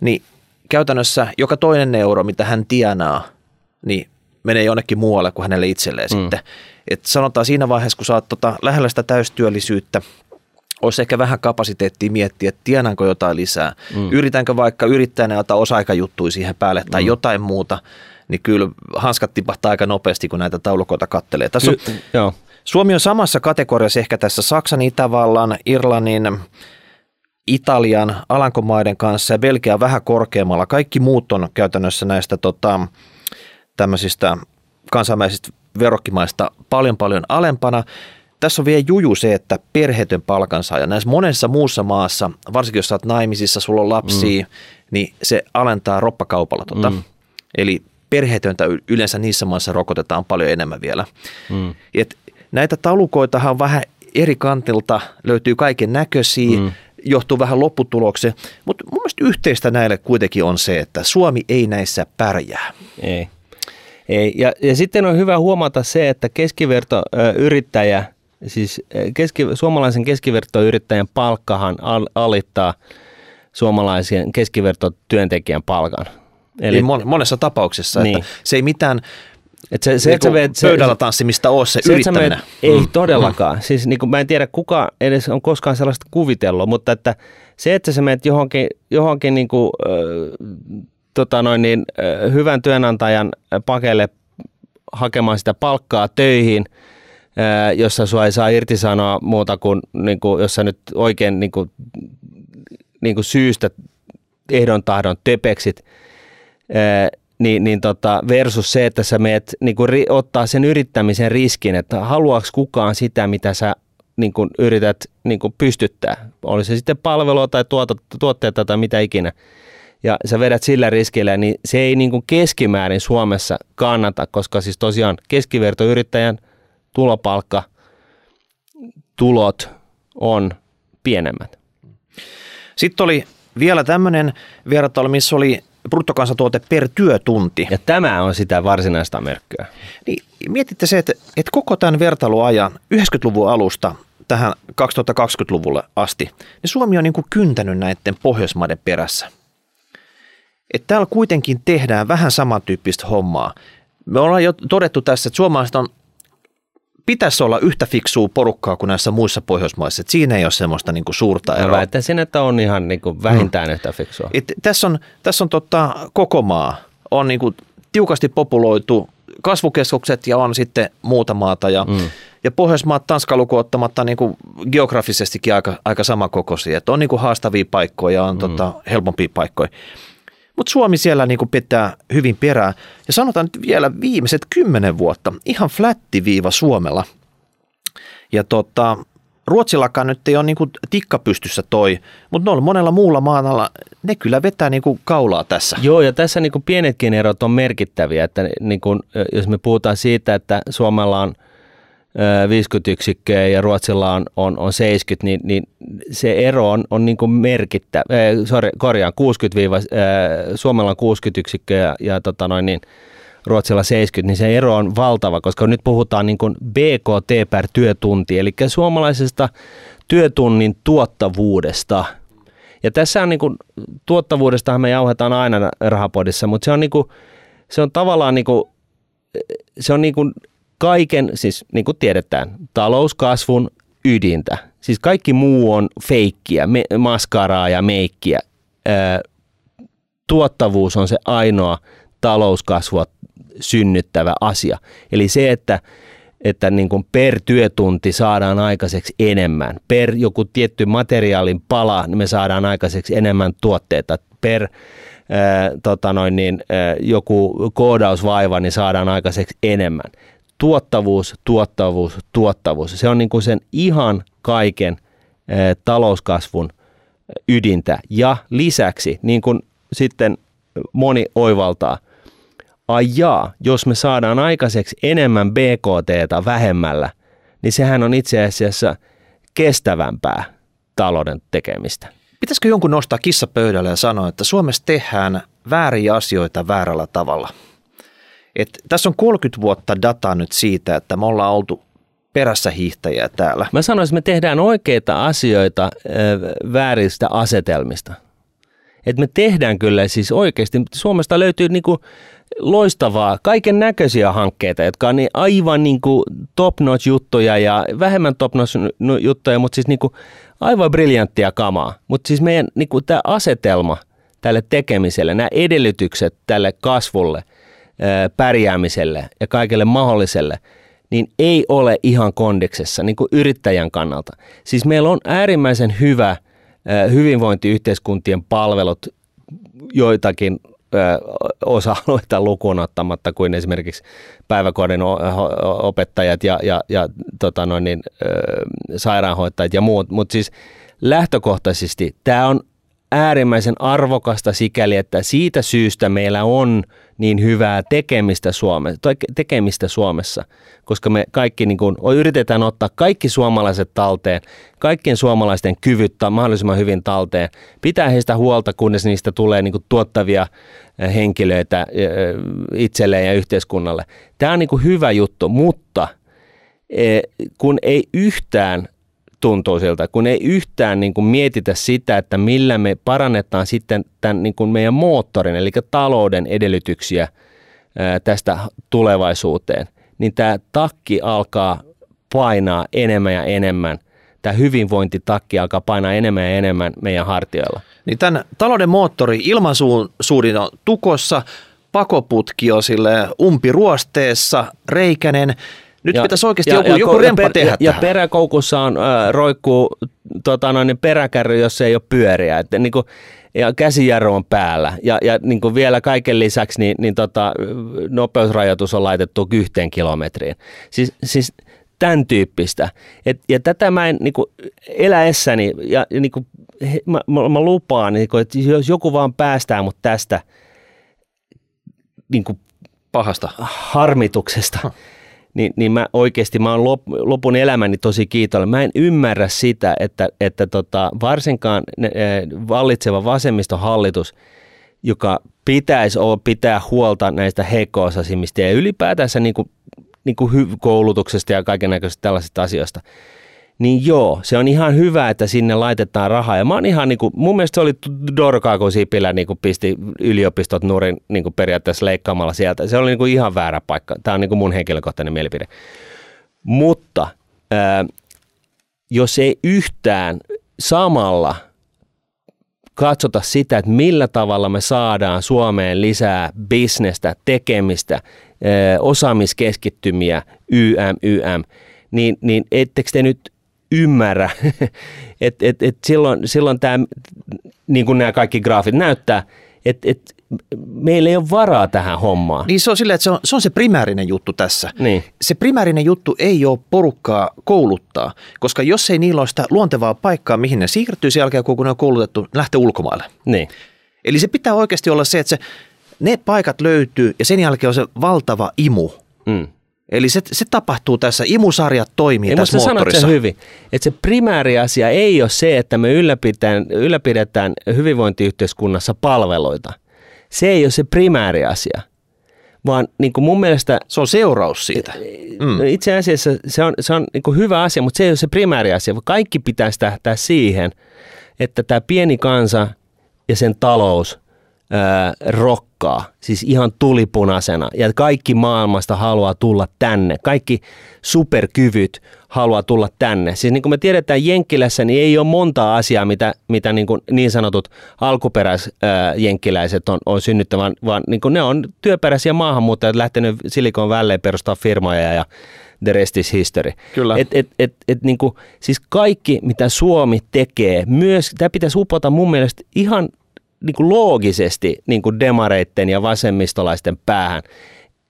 niin käytännössä joka toinen euro, mitä hän tienaa, niin menee jonnekin muualle kuin hänelle itselleen mm. sitten. Et sanotaan siinä vaiheessa, kun saat tota lähellä sitä täystyöllisyyttä, olisi ehkä vähän kapasiteettia miettiä, että tienaanko jotain lisää. Mm. Yritänkö vaikka yrittäjänä ottaa osa-aikajuttuja siihen päälle tai mm. jotain muuta, niin kyllä hanskat tipahtaa aika nopeasti, kun näitä taulukoita kattelee. Tässä on, y- joo. Suomi on samassa kategoriassa ehkä tässä Saksan, Itävallan, Irlannin, Italian, Alankomaiden kanssa ja Belgia vähän korkeammalla. Kaikki muut on käytännössä näistä tota, tämmöisistä kansainvälisistä verokkimaista paljon paljon alempana. Tässä on vielä juju se, että perheetön palkansaaja näissä monessa muussa maassa, varsinkin jos olet naimisissa, sulla on lapsia, mm. niin se alentaa roppakaupalla tota. Mm. Eli perheetöntä yleensä niissä maissa rokotetaan paljon enemmän vielä. Mm. Et näitä taulukoitahan on vähän eri kantilta, löytyy kaiken näköisiä, mm. johtuu vähän lopputulokseen, mutta mun mielestä yhteistä näille kuitenkin on se, että Suomi ei näissä pärjää. Ei. Ei. Ja, ja sitten on hyvä huomata se, että keskivertoyrittäjä, siis keski, suomalaisen keskivertoyrittäjän palkkahan al, alittaa suomalaisen keskivertotyöntekijän palkan. Eli monessa tapauksessa, niin. että se ei mitään et se, se, niin se, se, pöydällä tanssimista ole se, se yrittäminen. Meet, ei mm. todellakaan. Mm. Siis niin kuin, mä en tiedä, kuka edes on koskaan sellaista kuvitellut, mutta että se, että sä menet johonkin, johonkin niin kuin, äh, tota noin niin, hyvän työnantajan pakelle hakemaan sitä palkkaa töihin, jossa sua ei saa irtisanoa muuta kuin, niin kuin jos sä nyt oikein niin kuin, niin kuin syystä ehdon tahdon töpeksit, niin, niin tota, versus se, että sä meet niin kuin, ottaa sen yrittämisen riskin, että haluaako kukaan sitä, mitä sä niin kuin, yrität niin kuin, pystyttää. Oli se sitten palvelua tai tuotteita tai mitä ikinä ja sä vedät sillä riskillä, niin se ei niin kuin keskimäärin Suomessa kannata, koska siis tosiaan keskivertoyrittäjän tulopalkka, tulot on pienemmät. Sitten oli vielä tämmöinen vertailu, missä oli bruttokansantuote per työtunti. Ja tämä on sitä varsinaista merkkyä. Niin, mietitte se, että, että koko tämän vertailuajan 90-luvun alusta tähän 2020-luvulle asti, niin Suomi on niin kuin kyntänyt näiden Pohjoismaiden perässä – että täällä kuitenkin tehdään vähän samantyyppistä hommaa. Me ollaan jo todettu tässä, että suomalaiset on pitäisi olla yhtä fiksua porukkaa kuin näissä muissa Pohjoismaissa. Että siinä ei ole semmoista niin kuin suurta eroa. Väittäisin, että on ihan niin kuin vähintään hmm. yhtä fiksua. Et tässä on, tässä on tota, koko maa on niin kuin tiukasti populoitu kasvukeskukset ja on sitten muuta maata. Ja, mm. ja Pohjoismaat Tanska luku ottamatta niin geografisestikin aika, aika samankokoisia. Että on niin kuin haastavia paikkoja ja on mm. tota, helpompia paikkoja. Mutta Suomi siellä niin pitää hyvin perää. Ja sanotaan nyt vielä viimeiset kymmenen vuotta, ihan flätti viiva Suomella. Ja tota, Ruotsillakaan nyt ei ole niin tikka pystyssä toi, mutta noilla monella muulla maanalla ne kyllä vetää niin kaulaa tässä. Joo, ja tässä niin pienetkin erot on merkittäviä. Että niin jos me puhutaan siitä, että Suomella on 50 yksikköä ja Ruotsilla on, on, on 70, niin, niin se ero on, on niin kuin merkittävä. Äh, sorry, korjaan, 60 äh, Suomella on 60 yksikköä ja, ja tota noin, niin, Ruotsilla 70, niin se ero on valtava, koska nyt puhutaan niin kuin BKT per työtunti, eli suomalaisesta työtunnin tuottavuudesta. Ja tässä on niin kuin, tuottavuudestahan me jauhetaan aina rahapodissa, mutta se on, niin kuin, se on tavallaan niin kuin, se on niin kuin kaiken, siis niin kuin tiedetään, talouskasvun ydintä. Siis kaikki muu on feikkiä, me, maskaraa ja meikkiä. Ää, tuottavuus on se ainoa talouskasvua synnyttävä asia. Eli se, että, että niin kuin per työtunti saadaan aikaiseksi enemmän, per joku tietty materiaalin pala, niin me saadaan aikaiseksi enemmän tuotteita, per ää, tota noin, niin, ää, joku koodausvaiva, niin saadaan aikaiseksi enemmän. Tuottavuus, tuottavuus, tuottavuus. Se on niin kuin sen ihan kaiken ää, talouskasvun ydintä. Ja lisäksi, niin kuin sitten moni oivaltaa – ai jaa, jos me saadaan aikaiseksi enemmän BKTtä vähemmällä, niin sehän on itse asiassa kestävämpää talouden tekemistä. Pitäisikö jonkun nostaa kissa pöydälle ja sanoa, että Suomessa tehdään vääriä asioita väärällä tavalla? Et tässä on 30 vuotta dataa nyt siitä, että me ollaan oltu perässä hiihtäjiä täällä. Mä sanoisin, että me tehdään oikeita asioita vääristä asetelmista. Et me tehdään kyllä siis oikeasti, Suomesta löytyy niinku loistavaa, kaiken näköisiä hankkeita, jotka on niin aivan niin kuin top-notch juttuja ja vähemmän top-notch juttuja, mutta siis niin kuin aivan briljanttia kamaa. Mutta siis meidän niin kuin tämä asetelma tälle tekemiselle, nämä edellytykset tälle kasvulle, pärjäämiselle ja kaikelle mahdolliselle, niin ei ole ihan kondiksessa niin kuin yrittäjän kannalta. Siis meillä on äärimmäisen hyvä hyvinvointiyhteiskuntien palvelut joitakin osa-alueita lukuun ottamatta kuin esimerkiksi päiväkodin opettajat ja, ja, ja tota noin niin, sairaanhoitajat ja muut. Mutta siis lähtökohtaisesti tämä on äärimmäisen arvokasta sikäli, että siitä syystä meillä on niin hyvää tekemistä, Suome, tekemistä Suomessa, koska me kaikki niin kuin, yritetään ottaa kaikki suomalaiset talteen, kaikkien suomalaisten kyvyt mahdollisimman hyvin talteen, pitää heistä huolta, kunnes niistä tulee niin kuin tuottavia eh, henkilöitä eh, itselleen ja yhteiskunnalle. Tämä on niin kuin hyvä juttu, mutta eh, kun ei yhtään tuntuu siltä, kun ei yhtään niin kuin mietitä sitä, että millä me parannetaan sitten tämän niin kuin meidän moottorin, eli talouden edellytyksiä tästä tulevaisuuteen, niin tämä takki alkaa painaa enemmän ja enemmän. Tämä hyvinvointitakki alkaa painaa enemmän ja enemmän meidän hartioilla. Niin tämän talouden moottori ilmansuudin on tukossa, pakoputki on sille umpiruosteessa, reikänen, nyt ja, pitäisi oikeasti ja, joku, ja, joku rempa ja, tehdä ja, ja peräkoukussa on äh, roikkuu tota noin, niin peräkärry, jos ei ole pyöriä. Että, niin kuin, ja käsijarru on päällä. Ja, ja niin kuin vielä kaiken lisäksi niin, niin tota, nopeusrajoitus on laitettu yhteen kilometriin. Siis, siis tämän tyyppistä. Et, ja tätä mä en niin kuin, eläessäni, ja, ja niin kuin, mä, mä, mä lupaan, niin kuin, että jos joku vaan päästää mut tästä niin kuin, pahasta harmituksesta, niin, niin mä oikeasti mä oon lop, lopun elämäni tosi kiitollinen. Mä en ymmärrä sitä, että, että tota, varsinkaan ne, vallitseva vasemmistohallitus, joka pitäisi olla, pitää huolta näistä heikko ja ylipäätänsä niin kuin, niin kuin koulutuksesta ja kaiken näköisistä tällaisista asioista – niin joo, se on ihan hyvä, että sinne laitetaan rahaa. Ja mä oon ihan niin kuin, mun mielestä se oli dorkaa, kun Sipilä niin kuin pisti yliopistot nurin niin kuin periaatteessa leikkaamalla sieltä. Se oli niin kuin ihan väärä paikka. Tämä on niin kuin mun henkilökohtainen mielipide. Mutta ää, jos ei yhtään samalla katsota sitä, että millä tavalla me saadaan Suomeen lisää bisnestä, tekemistä, ää, osaamiskeskittymiä, YM, YM, niin, niin ettekö te nyt ymmärrä, [laughs] että et, et silloin, silloin tämä, niin kuin nämä kaikki graafit näyttää, Et, et, meillä ei ole varaa tähän hommaan. Niin se on silleen, että se on, se on se primäärinen juttu tässä. Niin. Se primäärinen juttu ei ole porukkaa kouluttaa, koska jos ei niillä ole sitä luontevaa paikkaa, mihin ne siirtyy sen jälkeen, kun ne on koulutettu, lähtee ulkomaille. Niin. Eli se pitää oikeasti olla se, että se, ne paikat löytyy ja sen jälkeen on se valtava imu. Mm. Eli se, se tapahtuu tässä, imusarjat toimii Ei, tässä moottorissa. sen hyvin, että se primääri asia ei ole se, että me ylläpidetään, ylläpidetään hyvinvointiyhteiskunnassa palveluita. Se ei ole se primääri asia, vaan niin kuin mun mielestä Se on seuraus siitä. mm. no itse asiassa se on, se on niin kuin hyvä asia, mutta se ei ole se primääri asia, vaan kaikki pitäisi tähtää siihen, että tämä pieni kansa ja sen talous ää, rokkaa, siis ihan tulipunaisena, ja kaikki maailmasta haluaa tulla tänne, kaikki superkyvyt haluaa tulla tänne. Siis niin kuin me tiedetään Jenkkilässä, niin ei ole monta asiaa, mitä, mitä niin, kuin niin sanotut alkuperäisjenkkiläiset on, on synnyttävän, vaan niin kuin ne on työperäisiä maahanmuuttajat lähtenyt Silikon välleen perustaa firmoja ja the rest is history. Kyllä. Et, et, et, et niin kuin, siis kaikki, mitä Suomi tekee, myös tämä pitäisi upota mun mielestä ihan niin kuin loogisesti niin kuin demareitten ja vasemmistolaisten päähän,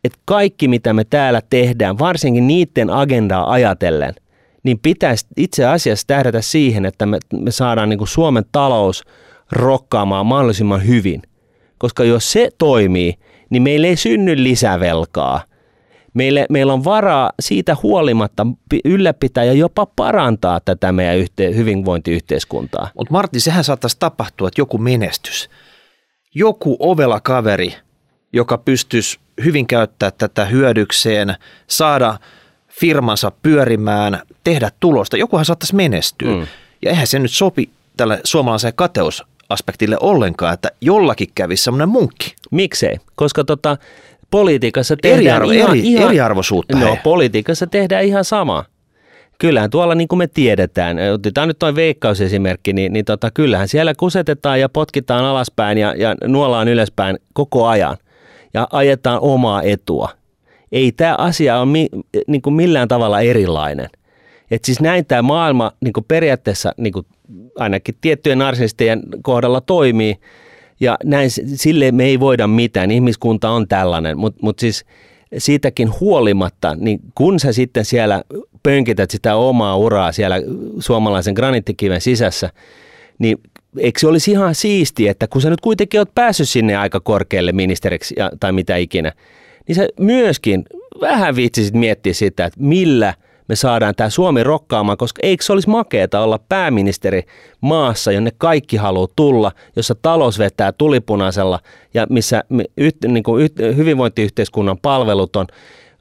että kaikki mitä me täällä tehdään, varsinkin niiden agendaa ajatellen, niin pitäisi itse asiassa tähdätä siihen, että me, me saadaan niin kuin Suomen talous rokkaamaan mahdollisimman hyvin. Koska jos se toimii, niin meillä ei synny lisävelkaa. Meille, meillä on varaa siitä huolimatta pi- ylläpitää ja jopa parantaa tätä meidän yhte, hyvinvointiyhteiskuntaa. Mutta Martti, sehän saattaisi tapahtua, että joku menestys, joku ovela kaveri, joka pystyisi hyvin käyttää tätä hyödykseen, saada firmansa pyörimään, tehdä tulosta, jokuhan saattaisi menestyä. Mm. Ja eihän se nyt sopi tälle suomalaiselle kateusaspektille ollenkaan, että jollakin kävisi semmoinen munkki. Miksei? Koska tota, politiikassa tehdään Eriarvo, ihan, eri, ihan, eriarvoisuutta. No, politiikassa tehdään ihan sama. Kyllähän tuolla niin kuin me tiedetään, otetaan nyt tuo veikkausesimerkki, niin, niin tota, kyllähän siellä kusetetaan ja potkitaan alaspäin ja, ja nuollaan ylöspäin koko ajan ja ajetaan omaa etua. Ei tämä asia ole mi, niin kuin millään tavalla erilainen. Et siis näin tämä maailma niin kuin periaatteessa niin kuin ainakin tiettyjen narsistien kohdalla toimii ja näin sille me ei voida mitään. Ihmiskunta on tällainen, mutta mut siis siitäkin huolimatta, niin kun sä sitten siellä pönkität sitä omaa uraa siellä suomalaisen graniittikiven sisässä, niin eikö se olisi ihan siisti, että kun sä nyt kuitenkin oot päässyt sinne aika korkealle ministeriksi ja, tai mitä ikinä, niin sä myöskin vähän viitsisit miettiä sitä, että millä me saadaan tämä Suomi rokkaamaan, koska eikö se olisi makeeta olla pääministeri maassa, jonne kaikki haluaa tulla, jossa talous vetää tulipunaisella ja missä yht, niin kuin yht, hyvinvointiyhteiskunnan palvelut on,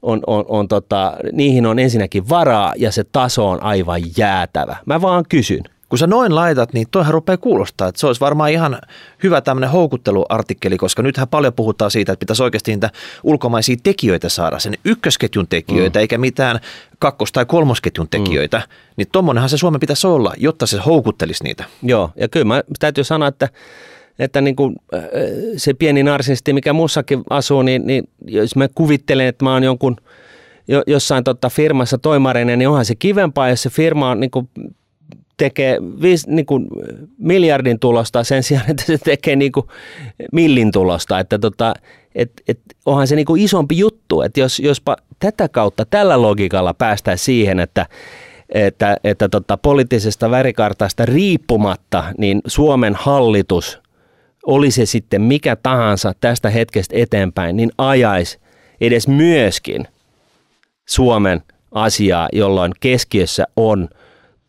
on, on, on tota, niihin on ensinnäkin varaa ja se taso on aivan jäätävä. Mä vaan kysyn. Kun sä noin laitat, niin toihan rupeaa kuulostaa, että se olisi varmaan ihan hyvä tämmöinen houkutteluartikkeli, koska nythän paljon puhutaan siitä, että pitäisi oikeasti niitä ulkomaisia tekijöitä saada, sen ykkösketjun tekijöitä, mm. eikä mitään kakkos- tai kolmosketjun tekijöitä. Mm. Niin tommonenhan se Suomen pitäisi olla, jotta se houkuttelisi niitä. Joo, ja kyllä mä täytyy sanoa, että, että niin kuin, äh, se pieni narsisti, mikä mussakin asuu, niin, niin jos mä kuvittelen, että mä oon jonkun jo, jossain tota firmassa toimarinen, niin onhan se kivempaa, jos se firma on niin kuin, tekee viis, niin kuin, miljardin tulosta sen sijaan, että se tekee niin kuin, millin tulosta. Että tota, et, et, onhan se niin kuin isompi juttu, että jos, jospa tätä kautta, tällä logiikalla päästään siihen, että että, että tota, poliittisesta värikartasta riippumatta, niin Suomen hallitus, oli se sitten mikä tahansa tästä hetkestä eteenpäin, niin ajaisi edes myöskin Suomen asiaa, jolloin keskiössä on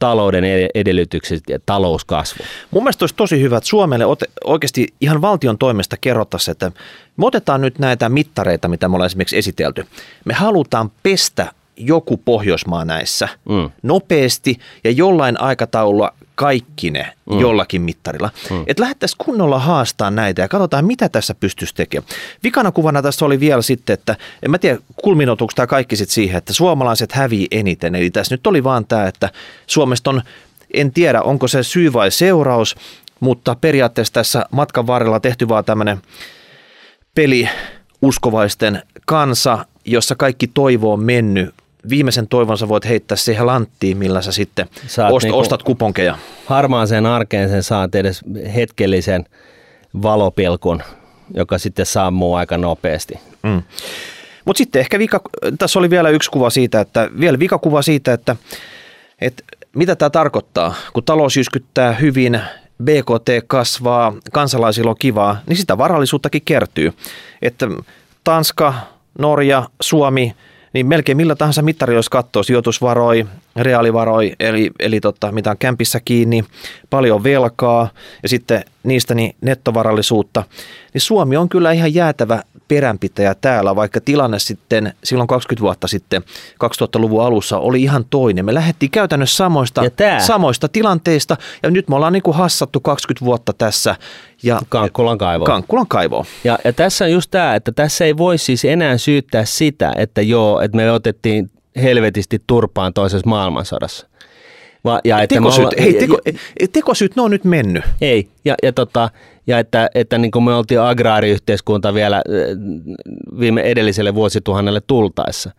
talouden ed- edellytykset ja talouskasvu. Mun mielestä olisi tosi hyvä, että Suomelle ote, oikeasti ihan valtion toimesta kerrottaisiin, että me otetaan nyt näitä mittareita, mitä me ollaan esimerkiksi esitelty. Me halutaan pestä joku Pohjoismaa näissä Mm. nopeasti ja jollain aikataululla kaikki ne mm. jollakin mittarilla. Mm. Että lähdettäisiin kunnolla haastaa näitä ja katsotaan, mitä tässä pystyisi tekemään. Vikana kuvana tässä oli vielä sitten, että en mä tiedä, kulminoituuko tämä kaikki sitten siihen, että suomalaiset hävii eniten. Eli tässä nyt oli vaan tämä, että Suomesta on, en tiedä, onko se syy vai seuraus, mutta periaatteessa tässä matkan varrella tehty vaan tämmöinen peli uskovaisten kansa, jossa kaikki toivo on mennyt. Viimeisen toivonsa voit heittää siihen lanttiin, millä sä sitten Saat ost, niinku- ostat kuponkeja. Harmaaseen arkeen sen saat edes hetkellisen valopilkun, joka sitten sammuu aika nopeasti. Mm. Mutta sitten ehkä vika, tässä oli vielä yksi kuva siitä, että vielä vikakuva siitä, että, että mitä tämä tarkoittaa, kun talous jyskyttää hyvin, BKT kasvaa, kansalaisilla on kivaa, niin sitä varallisuuttakin kertyy. Että Tanska, Norja, Suomi, niin melkein millä tahansa mittari, jos katsoo sijoitusvaroi, reaalivaroi, eli, eli tota, mitä on kämpissä kiinni, paljon velkaa ja sitten niistä niin nettovarallisuutta, niin Suomi on kyllä ihan jäätävä peränpitäjä täällä, vaikka tilanne sitten silloin 20 vuotta sitten, 2000-luvun alussa oli ihan toinen. Me lähdettiin käytännössä samoista, samoista tilanteista ja nyt me ollaan niin kuin hassattu 20 vuotta tässä. Ja Kankkulan kaivo. Kankkulan kaivo. Ja, ja tässä on just tämä, että tässä ei voi siis enää syyttää sitä, että joo, että me otettiin helvetisti turpaan toisessa maailmansodassa. Va, ja että tekosyyt, olla, hei, teko, tekosyyt, ne on nyt mennyt. Ei, ja, ja, tota, ja että, että niin kuin me oltiin agraariyhteiskunta vielä viime edelliselle vuosituhannelle tultaessa.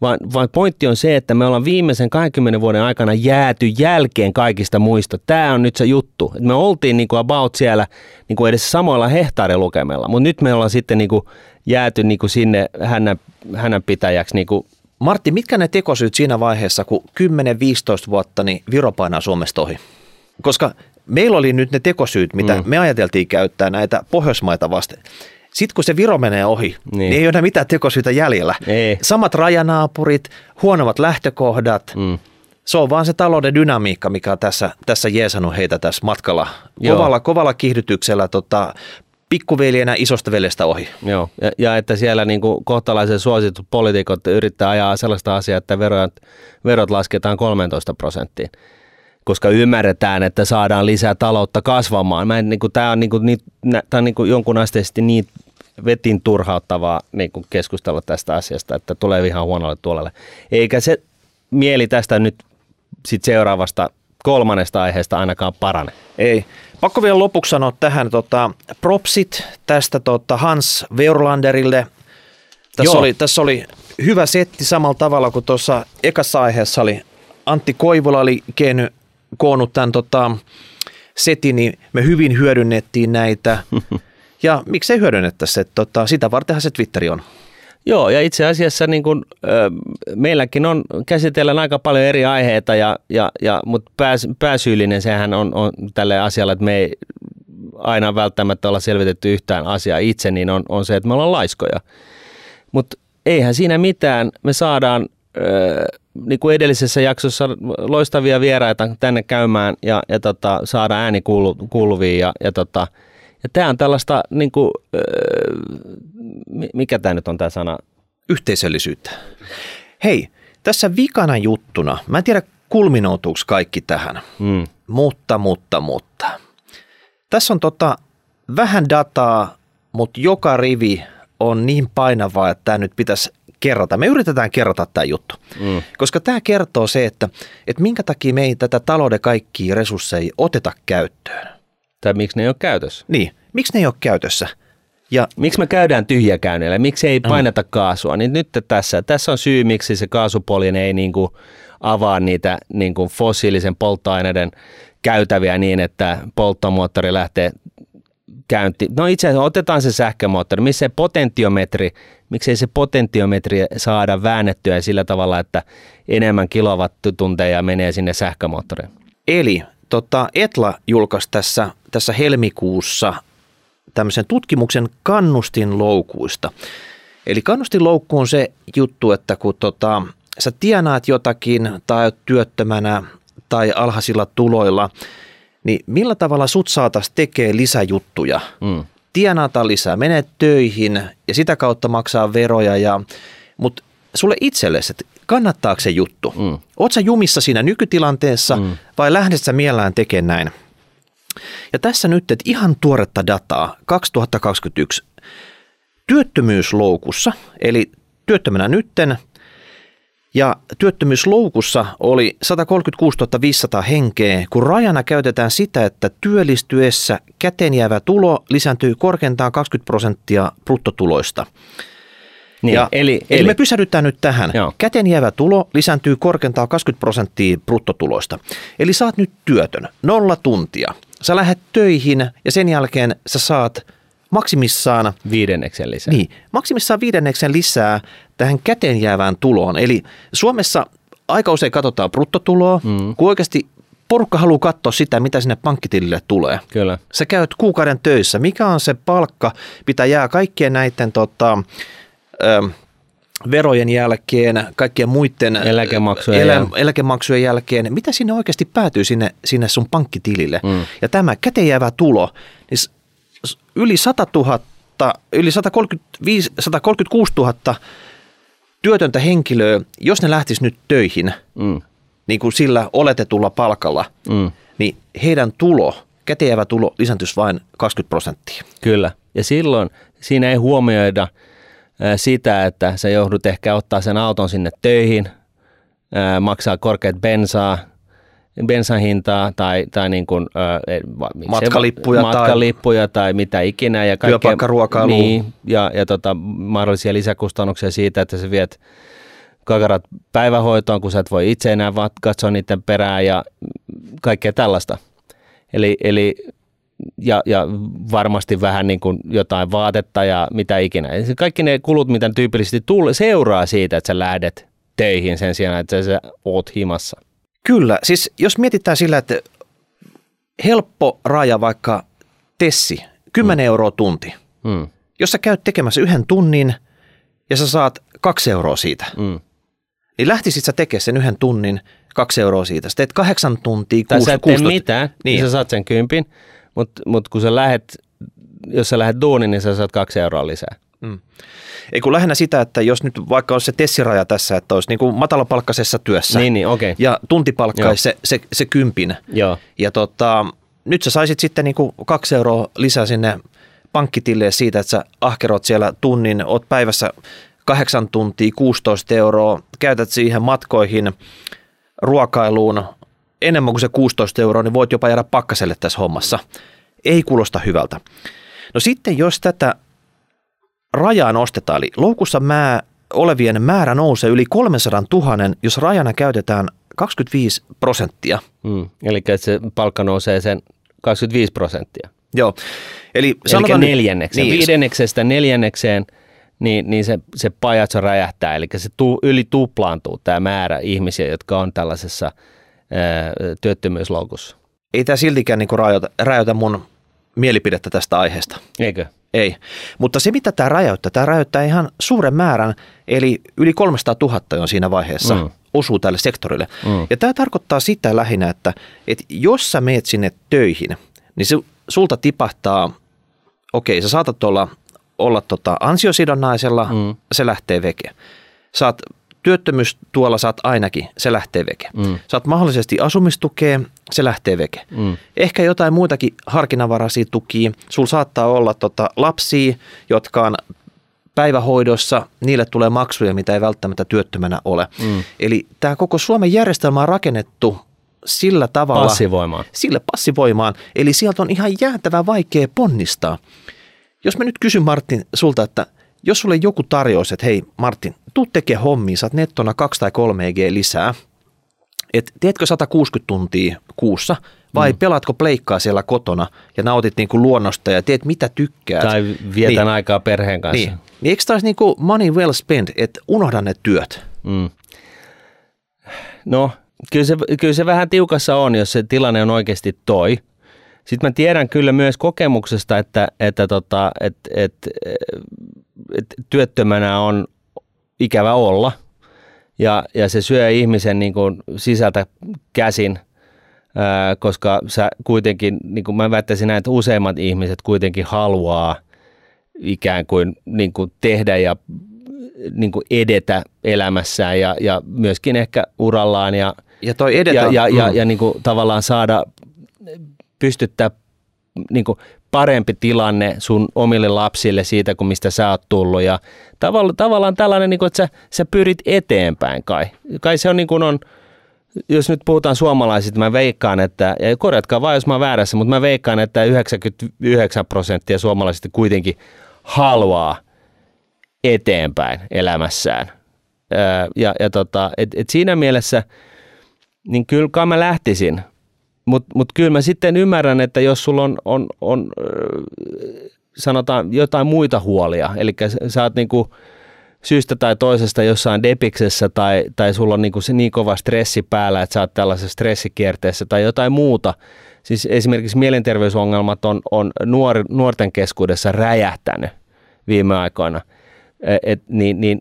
Vaan, vaan pointti on se, että me ollaan viimeisen 20 vuoden aikana jääty jälkeen kaikista muista. Tämä on nyt se juttu. Me oltiin niin kuin about siellä niin kuin edes samoilla hehtaarilukemilla, mutta nyt me ollaan sitten niin kuin jääty niin kuin sinne hännän, hännän pitäjäksi niin kuin Martti, mitkä ne tekosyyt siinä vaiheessa, kun 10-15 vuotta niin Viro painaa Suomesta ohi? Koska meillä oli nyt ne tekosyyt, mitä mm. me ajateltiin käyttää näitä Pohjoismaita vasten. Sitten kun se Viro menee ohi, niin, niin ei ole enää mitään tekosyitä jäljellä. Ei. Samat rajanaapurit, huonommat lähtökohdat. Mm. Se on vaan se talouden dynamiikka, mikä on tässä, tässä jeesannut heitä tässä matkalla. Kovalla, kovalla kiihdytyksellä tota, pikkuveljenä isosta veljestä ohi. Joo, ja, ja että siellä niin kuin kohtalaisen suositut poliitikot yrittää ajaa sellaista asiaa, että verot, verot lasketaan 13 prosenttiin koska ymmärretään, että saadaan lisää taloutta kasvamaan. Mä en, niin kuin, tämä on, niin kuin, niin, tämä on niin kuin jonkun asteisesti niin vetin turhauttavaa niin kuin keskustella tästä asiasta, että tulee ihan huonolle tuolelle. Eikä se mieli tästä nyt sit seuraavasta kolmannesta aiheesta ainakaan parane. Ei. Pakko vielä lopuksi sanoa tähän tota, propsit tästä tota Hans Veurlanderille. Tässä oli, tässä oli hyvä setti samalla tavalla kuin tuossa ekassa aiheessa oli Antti Koivola oli keennyt, koonnut tämän tota, setin, niin me hyvin hyödynnettiin näitä. [laughs] Ja miksei hyödynnettäisi, että tota, sitä vartenhan se Twitteri on. Joo, ja itse asiassa niin kun, ö, meilläkin on, käsitellään aika paljon eri aiheita, ja, ja, ja, mutta pääs, pääsyyllinen sehän on, on tälle asialle, että me ei aina välttämättä olla selvitetty yhtään asiaa itse, niin on, on se, että me ollaan laiskoja. Mutta eihän siinä mitään, me saadaan ö, niin kuin edellisessä jaksossa loistavia vieraita tänne käymään ja, ja tota, saada ääni kuulu, kuuluviin ja, ja tota, ja tämä on tällaista, niin kuin, öö, mikä tämä nyt on tämä sana? Yhteisöllisyyttä. Hei, tässä vikana juttuna, mä en tiedä kulminoutuuko kaikki tähän, mm. mutta, mutta, mutta. Tässä on tota, vähän dataa, mutta joka rivi on niin painavaa, että tämä nyt pitäisi kerrata. Me yritetään kerrata tämä juttu, mm. koska tämä kertoo se, että, että minkä takia me ei tätä talouden kaikkia resursseja oteta käyttöön. Tai miksi ne ei ole käytössä? Niin, miksi ne ei ole käytössä? Ja, miksi me käydään tyhjäkäynnillä? Miksi ei paineta kaasua? Niin nyt tässä, tässä on syy, miksi se kaasupolin ei niin kuin avaa niitä niin kuin fossiilisen polttoaineiden käytäviä niin, että polttomoottori lähtee käynti. No itse asiassa otetaan se sähkömoottori, missä se potentiometri, miksei se potentiometri saada väännettyä sillä tavalla, että enemmän kilowattitunteja menee sinne sähkömoottoriin. Eli tota, Etla julkaisi tässä, tässä helmikuussa tämmöisen tutkimuksen kannustinloukuista. Eli kannustinloukku on se juttu, että kun tota, sä tienaat jotakin tai työttömänä tai alhaisilla tuloilla, niin millä tavalla sut saatas tekee lisäjuttuja? Mm. Tienaata lisää, menet töihin ja sitä kautta maksaa veroja, ja, mutta sulle itsellesi, että kannattaako se juttu? Mm. Oletko jumissa siinä nykytilanteessa mm. vai lähdet sä mielellään tekemään näin? Ja tässä nyt, että ihan tuoretta dataa 2021 työttömyysloukussa, eli työttömänä nytten, ja työttömyysloukussa oli 136 500 henkeä, kun rajana käytetään sitä, että työllistyessä käteen jäävä tulo lisääntyy korkeintaan 20 prosenttia bruttotuloista. Niin, ja, eli- eli, eli- me pysähdytään nyt tähän. Joo. Käteen jäävä tulo lisääntyy korkeintaan 20 prosenttia bruttotuloista. Eli saat nyt työtön, nolla tuntia. Sä lähdet töihin ja sen jälkeen sä saat maksimissaan Viidenneksen lisää. niin, maksimissaan viidenneksen lisää tähän käteen jäävään tuloon. Eli Suomessa aika usein katsotaan bruttotuloa, mm. kun oikeasti porukka haluaa katsoa sitä, mitä sinne pankkitilille tulee. Kyllä. Sä käyt kuukauden töissä. Mikä on se palkka, mitä jää kaikkien näiden tota, ö, verojen jälkeen, kaikkien muiden Eläkemaksujen elä, eläkemaksujen jälkeen, mitä sinne oikeasti päätyy sinne, sinne sun pankkitilille. Mm. Ja tämä käteenjäävä tulo, niin yli 100 000, yli 135, 136 000 työtöntä henkilöä, jos ne lähtis nyt töihin, Mm. niin kuin sillä oletetulla palkalla, Mm. niin heidän tulo, käteenjäävä tulo lisääntyisi vain 20 prosenttia. Kyllä. Ja silloin siinä ei huomioida sitä, että sä joudut ehkä ottaa sen auton sinne töihin, maksaa korkeat bensaa, bensan hintaa tai, tai niin kuin, miksei- Matkalippuja tai- matkalippuja tai, mitä ikinä. Ja kaikkea- Työpaikkaruokailua. Niin, ja, ja tota, mahdollisia lisäkustannuksia siitä, että sä viet kakarat päivähoitoon, kun sä et voi itse enää vaan katsoa niiden perään ja kaikkea tällaista. Eli, eli ja, ja varmasti vähän niin kuin jotain vaatetta ja mitä ikinä. Eli se Kaikki ne kulut, mitä tyypillisesti tulee, seuraa siitä, että sä lähdet töihin sen sijaan, että sä oot himassa. Kyllä, siis jos mietitään sillä, että helppo raja vaikka Tessi, 10 mm. euroa tunti. Mm, Jos sä käyt tekemässä yhden tunnin ja sä saat kaksi euroa siitä, mm. niin lähtisit sä tekemään sen yhden tunnin, kaksi euroa siitä. Sä teet kahdeksan tuntia, Tai kuusi, sä et tee 16 mitään, niin. Niin. sä saat sen kympin, mutta mut kun sä lähet, jos sä lähdet duuniin, niin sä saat kaksi euroa lisää. Ei kun lähinnä sitä, että jos nyt vaikka olisi se tessiraja tässä, että olisi niin kuin matalapalkkaisessa työssä Niin, niin, okei. ja tuntipalkka se, se, se kympin. Joo, Ja tota, nyt sä saisit sitten niin kuin kaksi euroa lisää sinne pankkitille siitä, että sä ahkerot siellä tunnin, oot päivässä kahdeksan tuntia, 16 euroa, käytät siihen matkoihin, ruokailuun enemmän kuin se 16 euroa, niin voit jopa jäädä pakkaselle tässä hommassa. Ei kuulosta hyvältä. No sitten jos tätä rajaa nostetaan, eli loukussa mää, olevien määrä nousee yli 300 000, jos rajana käytetään 25 prosenttia. mm. eli että se palkka nousee sen 25 prosenttia. Joo, eli Eli neljännekseen. Niin, Viidenneksestä neljännekseen, niin, niin se, se pajatso räjähtää. Eli se tu, yli tuplaantuu tämä määrä ihmisiä, jotka on tällaisessa ää, työttömyysloukussa. ei tämä siltikään niinku rajoita, rajoita mun mielipidettä tästä aiheesta. Eikö? Ei. Mutta se, mitä tämä rajoittaa, tämä rajoittaa ihan suuren määrän, eli yli 300 000 on siinä vaiheessa Mm. osuu tälle sektorille. Mm. Ja tämä tarkoittaa sitä lähinnä, että, että jos sä meet sinne töihin, niin se, sulta tipahtaa, okei, sä saatat olla, olla tota ansiosidonnaisella, mm. se lähtee veke. Saat työttömyystuolla saat ainakin, se lähtee veke. Mm. Saat mahdollisesti asumistukea, se lähtee veke. Mm. Ehkä jotain muitakin harkinnanvaraisia tukia. Sulla saattaa olla tota lapsia, jotka on päivähoidossa, niille tulee maksuja, mitä ei välttämättä työttömänä ole. Mm. Eli tämä koko Suomen järjestelmä on rakennettu sillä tavalla, Passivoimaan. sille passivoimaan. Eli sieltä on ihan jäätävän vaikea ponnistaa. Jos mä nyt kysyn Martin sulta, että jos sulle joku tarjous, että hei Martin, tuu tekee hommia, saat nettona 2 tai 3 G lisää, että teetkö 160 tuntia kuussa vai mm. pelaatko pleikkaa siellä kotona ja nautit niinku luonnosta ja teet mitä tykkäät. Tai vietän niin, aikaa perheen kanssa. niin. niin eikö taas niinku money well spent, että unohda ne työt? Mm. No, kyllä se, kyllä se vähän tiukassa on, jos se tilanne on oikeasti toi. Sitten mä tiedän kyllä myös kokemuksesta, että, että tota, et, et, et työttömänä on ikävä olla ja, ja se syö ihmisen niin kuin sisältä käsin, ää, koska sä kuitenkin, niin kuin mä väittäisin näin, että useimmat ihmiset kuitenkin haluaa ikään kuin, niin kuin tehdä ja niin kuin edetä elämässään ja, ja myöskin ehkä urallaan ja, Ja toi edetä, ja, ja, ja, mm. ja niin kuin tavallaan saada pystyttää niin kuin parempi tilanne sun omille lapsille siitä, kuin mistä sä oot tullut. Ja tavallaan, tavallaan tällainen, niin kuin, että sä, sä pyrit eteenpäin kai. Kai se on niin kuin on, jos nyt puhutaan suomalaisista, mä veikkaan, että, ja korjatkaa vaan, jos mä oon väärässä, mutta mä veikkaan, että 99 prosenttia suomalaisista kuitenkin haluaa eteenpäin elämässään. Ja, ja tota, et, et siinä mielessä, niin kyllä kai mä lähtisin, mutta mut kyllä mä sitten ymmärrän, että jos sulla on, on, on sanotaan jotain muita huolia, eli sä oot niinku syystä tai toisesta jossain depiksessä tai, tai sulla on niinku se niin kova stressi päällä, että sä oot tällaisessa stressikierteessä tai jotain muuta. Siis esimerkiksi mielenterveysongelmat on, on nuor, nuorten keskuudessa räjähtänyt viime aikoina. E, et, niin, niin,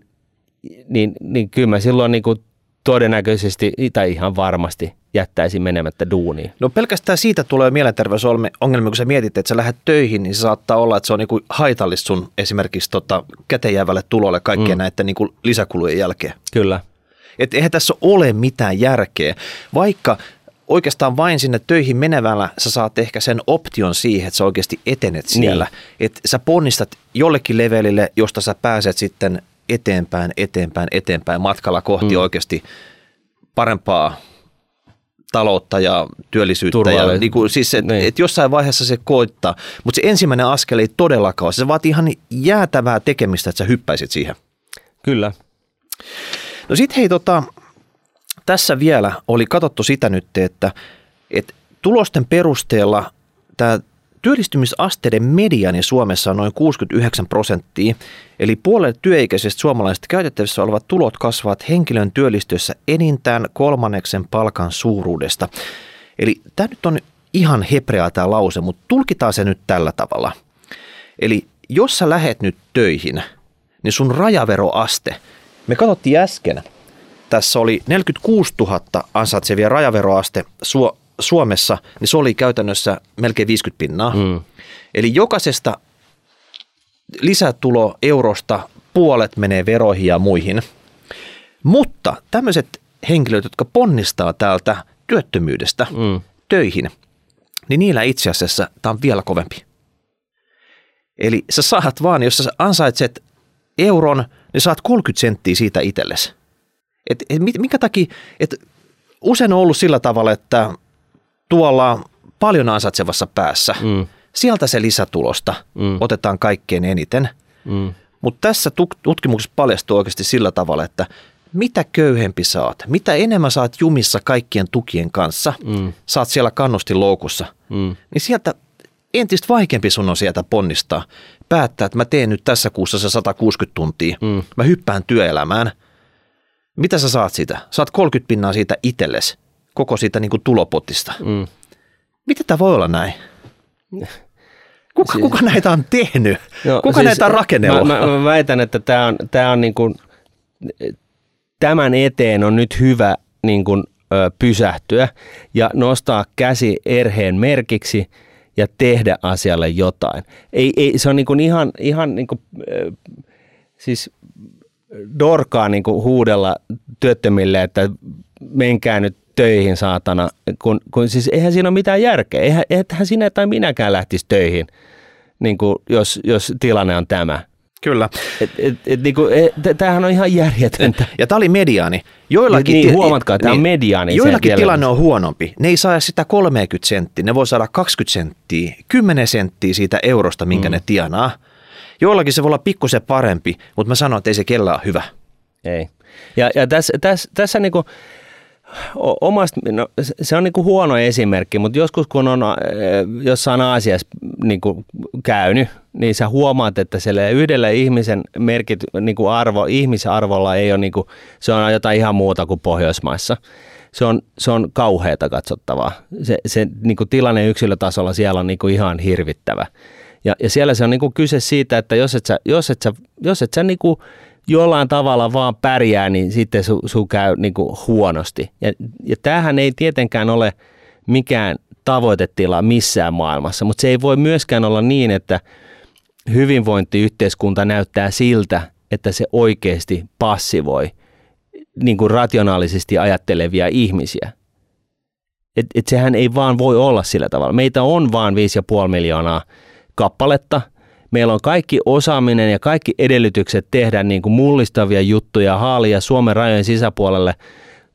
niin, niin kyllä mä silloin niin kuin todennäköisesti tai ihan varmasti jättäisi menemättä duuniin. No pelkästään siitä tulee mielenterveysongelmia, kun sä mietit, että sä lähdet töihin, niin se saattaa olla, että se on niin kuin haitallista sun esimerkiksi tota, käteenjäävälle tulolle kaikkien mm. näiden niin kuin lisäkulujen jälkeen. Kyllä. Et eihän tässä ole mitään järkeä, vaikka oikeastaan vain sinne töihin menevällä sä saat ehkä sen option siihen, että sä oikeasti etenet siellä. Niin. Että sä ponnistat jollekin levelille, josta sä pääset sitten eteenpäin, eteenpäin, eteenpäin matkalla kohti mm. oikeasti parempaa taloutta ja työllisyyttä. Ja, niin kuin, siis et, niin. et jossain vaiheessa se koittaa, mutta se ensimmäinen askel ei todellakaan ole. Se vaatii ihan jäätävää tekemistä, että sä hyppäisit siihen. Kyllä. No sitten hei, tota, tässä vielä oli katsottu sitä nyt, että, että tulosten perusteella tämä Työllistymisasteiden mediani Suomessa on noin 69 prosenttia, eli puolet työikäisistä suomalaisista käytettävissä olevat tulot kasvavat henkilön työllistyessä enintään kolmanneksen palkan suuruudesta. Eli tämä nyt on ihan hebreaa tämä lause, mutta tulkitaan se nyt tällä tavalla. Eli jos sä lähet nyt töihin, niin sun rajaveroaste, me katsottiin äsken, tässä oli 46 000 ansaitsevia rajaveroaste Suomessa, niin se oli käytännössä melkein 50 pinnaa. Mm. Eli jokaisesta lisätulo eurosta puolet menee veroihin ja muihin. Mutta tämmöiset henkilöt, jotka ponnistaa täältä työttömyydestä mm. töihin, niin niillä itse asiassa tämä on vielä kovempi. Eli sä saat vaan, jos sä ansaitset euron, niin saat 30 senttiä siitä itsellesi. Et, et, minkä takia, että usein on ollut sillä tavalla, että tuolla paljon ansaitsevassa päässä, mm. sieltä se lisätulosta mm. otetaan kaikkein eniten. Mm. Mutta tässä tutkimuksessa paljastuu oikeasti sillä tavalla, että mitä köyhempi saat, mitä enemmän saat jumissa kaikkien tukien kanssa, mm. saat siellä kannustinloukussa, mm. niin sieltä entistä vaikeampi sun on sieltä ponnistaa. Päättää, että mä teen nyt tässä kuussa se 160 tuntia, mm. mä hyppään työelämään. Mitä sä saat siitä? Saat 30 pinnaa siitä itsellesi koko siitä niin kuin tulopotista. Mm. Miten tämä voi olla näin? [laughs] Kuka, siis, kuka näitä on tehnyt? No, kuka siis, näitä on rakennellut? Mä, mä, mä väitän, että tämä on, tämä on niin kuin, tämän eteen on nyt hyvä niin kuin, ö, pysähtyä ja nostaa käsi erheen merkiksi ja tehdä asialle jotain. Ei, ei, se on niin kuin ihan, ihan niin kuin, ö, siis dorkaa niin kuin huudella työttömille, että menkää nyt töihin saatana, kun, kun siis eihän siinä ole mitään järkeä. Eihän, eihän sinä tai minäkään lähtisi töihin, niin kuin jos, jos tilanne on tämä. Kyllä. Et, et, et, niin kuin, et, tämähän on ihan järjetöntä. Ja tämä oli mediaani. Joillakin niin, huomatkaa, tämä niin, on mediaani. Joillakin tilanne on huonompi. Ne ei saa sitä 30 senttiä, ne voi saada 20 senttiä, 10 senttiä siitä eurosta, minkä mm. ne tienaa. Joillakin se voi olla pikkusen parempi, mutta mä sanon, että ei se kellä ole hyvä. Ei. Ja, ja tässä, tässä, tässä niin kuin, omasta, no, se on niin kuin huono esimerkki, mutta joskus kun on jossain Aasiassa niin kuin käynyt, niin sä huomaat, että yhdellä ihmisen merkit, niin kuin arvo, ihmisarvolla ei ole, niin kuin, se on jotain ihan muuta kuin Pohjoismaissa. Se on, se on kauheata katsottavaa. Se, se niin kuin tilanne yksilötasolla siellä on niin kuin ihan hirvittävä. Ja, ja siellä se on niin kuin kyse siitä, että jos et sä, jos et sä, jos et sä niin kuin jollain tavalla vaan pärjää, niin sitten su, su käy niin kuin huonosti. Ja, ja tämähän ei tietenkään ole mikään tavoitetila missään maailmassa, mutta se ei voi myöskään olla niin, että hyvinvointiyhteiskunta näyttää siltä, että se oikeasti passivoi niin kuin rationaalisesti ajattelevia ihmisiä. Et, et sehän ei vaan voi olla sillä tavalla. Meitä on vaan 5,5 miljoonaa kappaletta – meillä on kaikki osaaminen ja kaikki edellytykset tehdä niin kuin mullistavia juttuja, haalia Suomen rajojen sisäpuolelle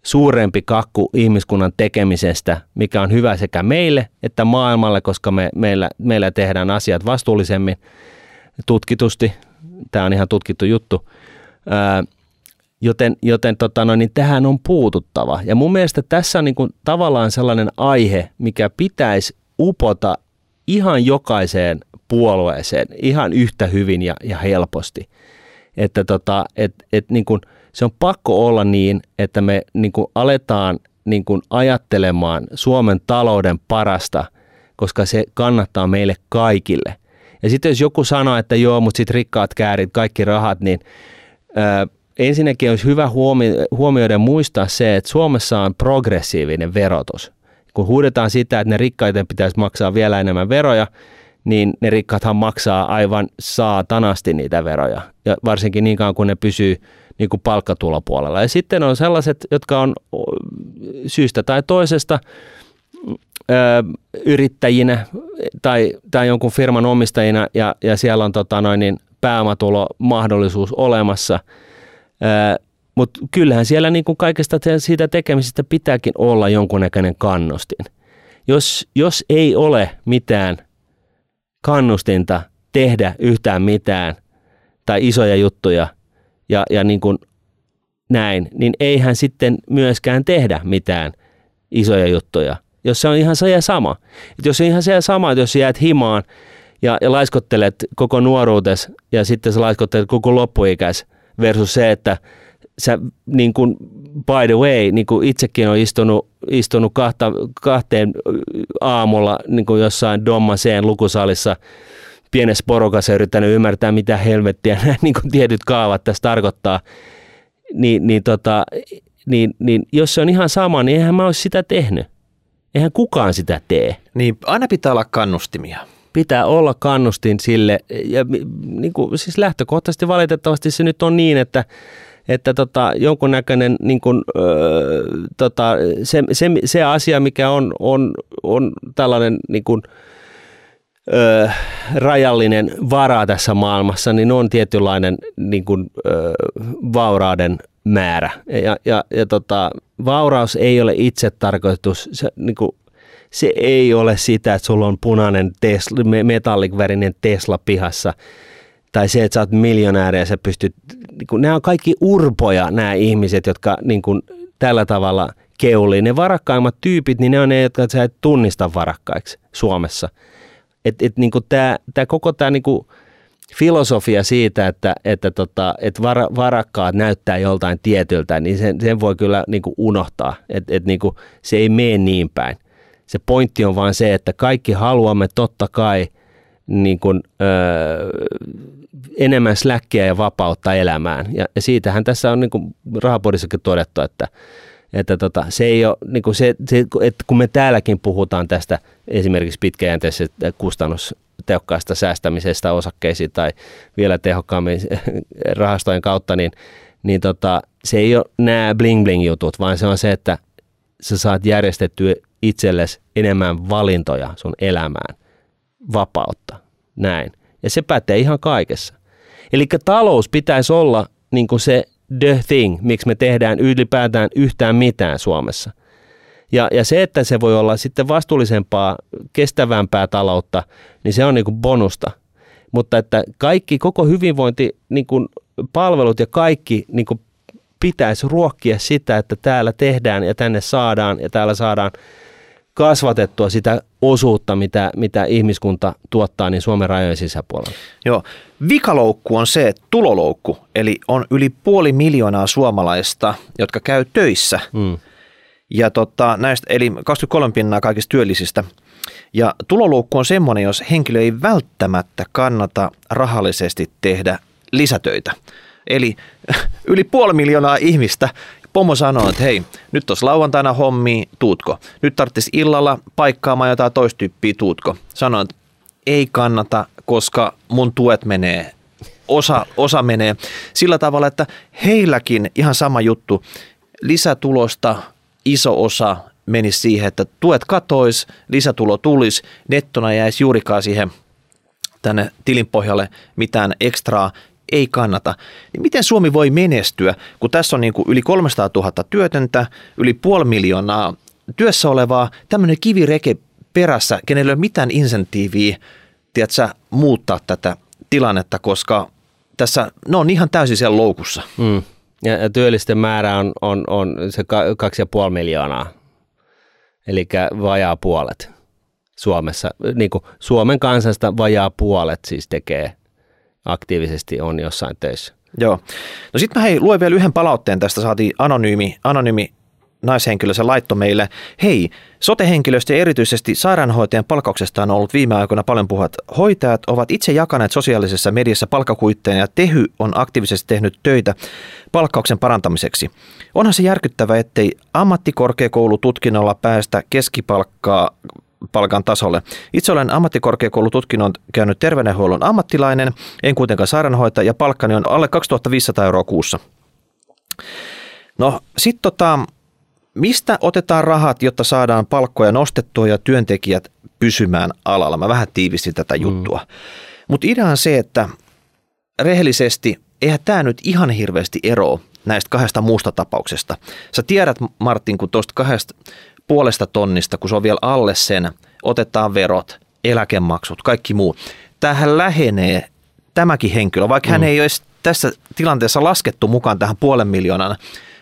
suurempi kakku ihmiskunnan tekemisestä, mikä on hyvä sekä meille että maailmalle, koska me, meillä, meillä tehdään asiat vastuullisemmin. tutkitusti. Tämä on ihan tutkittu juttu. Ää, joten joten tota no, niin tähän on puututtava. Ja mun mielestä tässä on niin kuin tavallaan sellainen aihe, mikä pitäisi upota ihan jokaiseen puolueeseen ihan yhtä hyvin ja, ja helposti. Että tota, et, et niin kuin, se on pakko olla niin, että me niin kuin aletaan niin kuin ajattelemaan Suomen talouden parasta, koska se kannattaa meille kaikille. Ja sitten jos joku sanoo, että joo, mutta sitten rikkaat käärit kaikki rahat, niin ää, ensinnäkin olisi hyvä huomioida muistaa se, että Suomessa on progressiivinen verotus. Kun huudetaan sitä, että ne rikkaiden pitäisi maksaa vielä enemmän veroja, niin ne rikkaathan maksaa aivan saatanasti niitä veroja. Ja varsinkin niin kauan, kun ne pysyy niin kuin palkkatulopuolella. Ja sitten on sellaiset, jotka on syystä tai toisesta ö, yrittäjinä tai, tai jonkun firman omistajina ja, ja siellä on tota noin, niin pääomatulo mahdollisuus olemassa. Mutta kyllähän siellä niin kuin kaikesta siitä tekemisestä pitääkin olla jonkunnäköinen kannustin. Jos, jos ei ole mitään kannustinta tehdä yhtään mitään tai isoja juttuja ja, ja niin kuin näin, niin eihän sitten myöskään tehdä mitään isoja juttuja, jos se on ihan se ja sama. Et jos on ihan se ja sama, että jos jäät himaan ja, ja laiskottelet koko nuoruutes ja sitten sä laiskottelet koko loppuikäis versus se, että sä niin kuin by the way, niin kuin itsekin on istunut, istunut kahta, kahteen aamulla niin kuin jossain Dommaseen lukusalissa pienessä porukassa yrittänyt ymmärtää, mitä helvettiä [laughs] nämä niin kuin tietyt kaavat tässä tarkoittaa, niin, niin, tota, niin, niin jos se on ihan sama, niin eihän mä olisi sitä tehnyt. Eihän kukaan sitä tee. Niin aina pitää olla kannustimia. Pitää olla kannustin sille. Ja niin kuin, siis lähtökohtaisesti valitettavasti se nyt on niin, että että tota, jonkunnäköinen niin kuin, öö, tota, se, se, se, asia, mikä on, on, on tällainen niin kuin, öö, rajallinen vara tässä maailmassa, niin on tietynlainen niin kuin, öö, vaurauden määrä. Ja, ja, ja tota, vauraus ei ole itse tarkoitus, se, niin kuin, se ei ole sitä, että sulla on punainen Tesla, metallikvärinen Tesla pihassa – tai se, että sä oot miljonääri ja sä pystyt, niin kun, nämä on kaikki urpoja nämä ihmiset, jotka niin kun, tällä tavalla keulii. Ne varakkaimmat tyypit, niin ne on ne, jotka sä et tunnista varakkaiksi Suomessa. Et, et, niin tämä, tämä koko tämä niin filosofia siitä, että, että, tota, että var, varakkaat näyttää joltain tietyltä, niin sen, sen voi kyllä niin unohtaa, että et, niin se ei mene niin päin. Se pointti on vain se, että kaikki haluamme totta kai niin kuin, öö, enemmän släkkiä ja vapautta elämään. Ja, ja siitähän tässä on niin kuin rahapodissakin todettu, että, että tota, se ei ole, niin kuin se, se, että kun me täälläkin puhutaan tästä esimerkiksi pitkäjänteisestä kustannustehokkaasta säästämisestä osakkeisiin tai vielä tehokkaammin [laughs] rahastojen kautta, niin, niin tota, se ei ole nämä bling bling jutut, vaan se on se, että sä saat järjestettyä itsellesi enemmän valintoja sun elämään, vapautta, näin. Ja se pätee ihan kaikessa. Eli talous pitäisi olla niin kuin se the thing, miksi me tehdään ylipäätään yhtään mitään Suomessa. Ja, ja se, että se voi olla sitten vastuullisempaa, kestävämpää taloutta, niin se on niin kuin bonusta. Mutta että kaikki, koko hyvinvointi, niin kuin palvelut ja kaikki niin kuin pitäisi ruokkia sitä, että täällä tehdään ja tänne saadaan ja täällä saadaan kasvatettua sitä osuutta, mitä, mitä ihmiskunta tuottaa niin Suomen rajojen sisäpuolella. Joo. Vikaloukku on se tuloloukku, eli on yli puoli miljoonaa suomalaista, jotka käy töissä. Mm. Ja tota, näistä, eli 23 pinnaa kaikista työllisistä. Ja tuloloukku on semmoinen, jos henkilö ei välttämättä kannata rahallisesti tehdä lisätöitä. Eli [laughs] yli puoli miljoonaa ihmistä, Pomo sanoo, että hei, nyt tos lauantaina hommi, tuutko? Nyt tarvitsisi illalla paikkaamaan jotain toistyyppiä, tuutko? Sanoin, että ei kannata, koska mun tuet menee, osa, osa menee sillä tavalla, että heilläkin ihan sama juttu, lisätulosta iso osa menisi siihen, että tuet katois, lisätulo tulisi, nettona jäisi juurikaan siihen tänne tilin pohjalle mitään ekstraa, ei kannata, niin miten Suomi voi menestyä, kun tässä on niin kuin yli 300 000 työtöntä, yli puoli miljoonaa työssä olevaa, tämmöinen kivireke perässä, kenellä ei ole mitään insentiiviä tiedätkö, muuttaa tätä tilannetta, koska tässä ne on ihan täysin siellä loukussa. Mm. Ja, työllisten määrä on, on, on se kaksi ja puoli miljoonaa, eli vajaa puolet Suomessa. Niin kuin Suomen kansasta vajaa puolet siis tekee aktiivisesti on jossain töissä. Joo. No sitten mä hei, luen vielä yhden palautteen tästä, saatiin anonyymi, anonyymi naishenkilö, se laitto meille, hei, sotehenkilöstö ja erityisesti sairaanhoitajan palkauksesta on ollut viime aikoina paljon puhat. Hoitajat ovat itse jakaneet sosiaalisessa mediassa palkkakuitteja ja Tehy on aktiivisesti tehnyt töitä palkkauksen parantamiseksi. Onhan se järkyttävä, ettei ammattikorkeakoulututkinnolla päästä keskipalkkaa palkan tasolle. Itse olen ammattikorkeakoulututkinnon käynyt terveydenhuollon ammattilainen, en kuitenkaan sairaanhoitaja ja palkkani on alle 2500 euroa kuussa. No sitten tota, mistä otetaan rahat, jotta saadaan palkkoja nostettua ja työntekijät pysymään alalla? Mä vähän tiivistin tätä mm. juttua. Mm. Mutta idea on se, että rehellisesti, eihän tämä nyt ihan hirveästi ero näistä kahdesta muusta tapauksesta. Sä tiedät, Martin, kun tuosta kahdesta puolesta tonnista, kun se on vielä alle sen, otetaan verot, eläkemaksut, kaikki muu. Tähän lähenee tämäkin henkilö, vaikka mm. hän ei olisi tässä tilanteessa laskettu mukaan tähän puolen miljoonan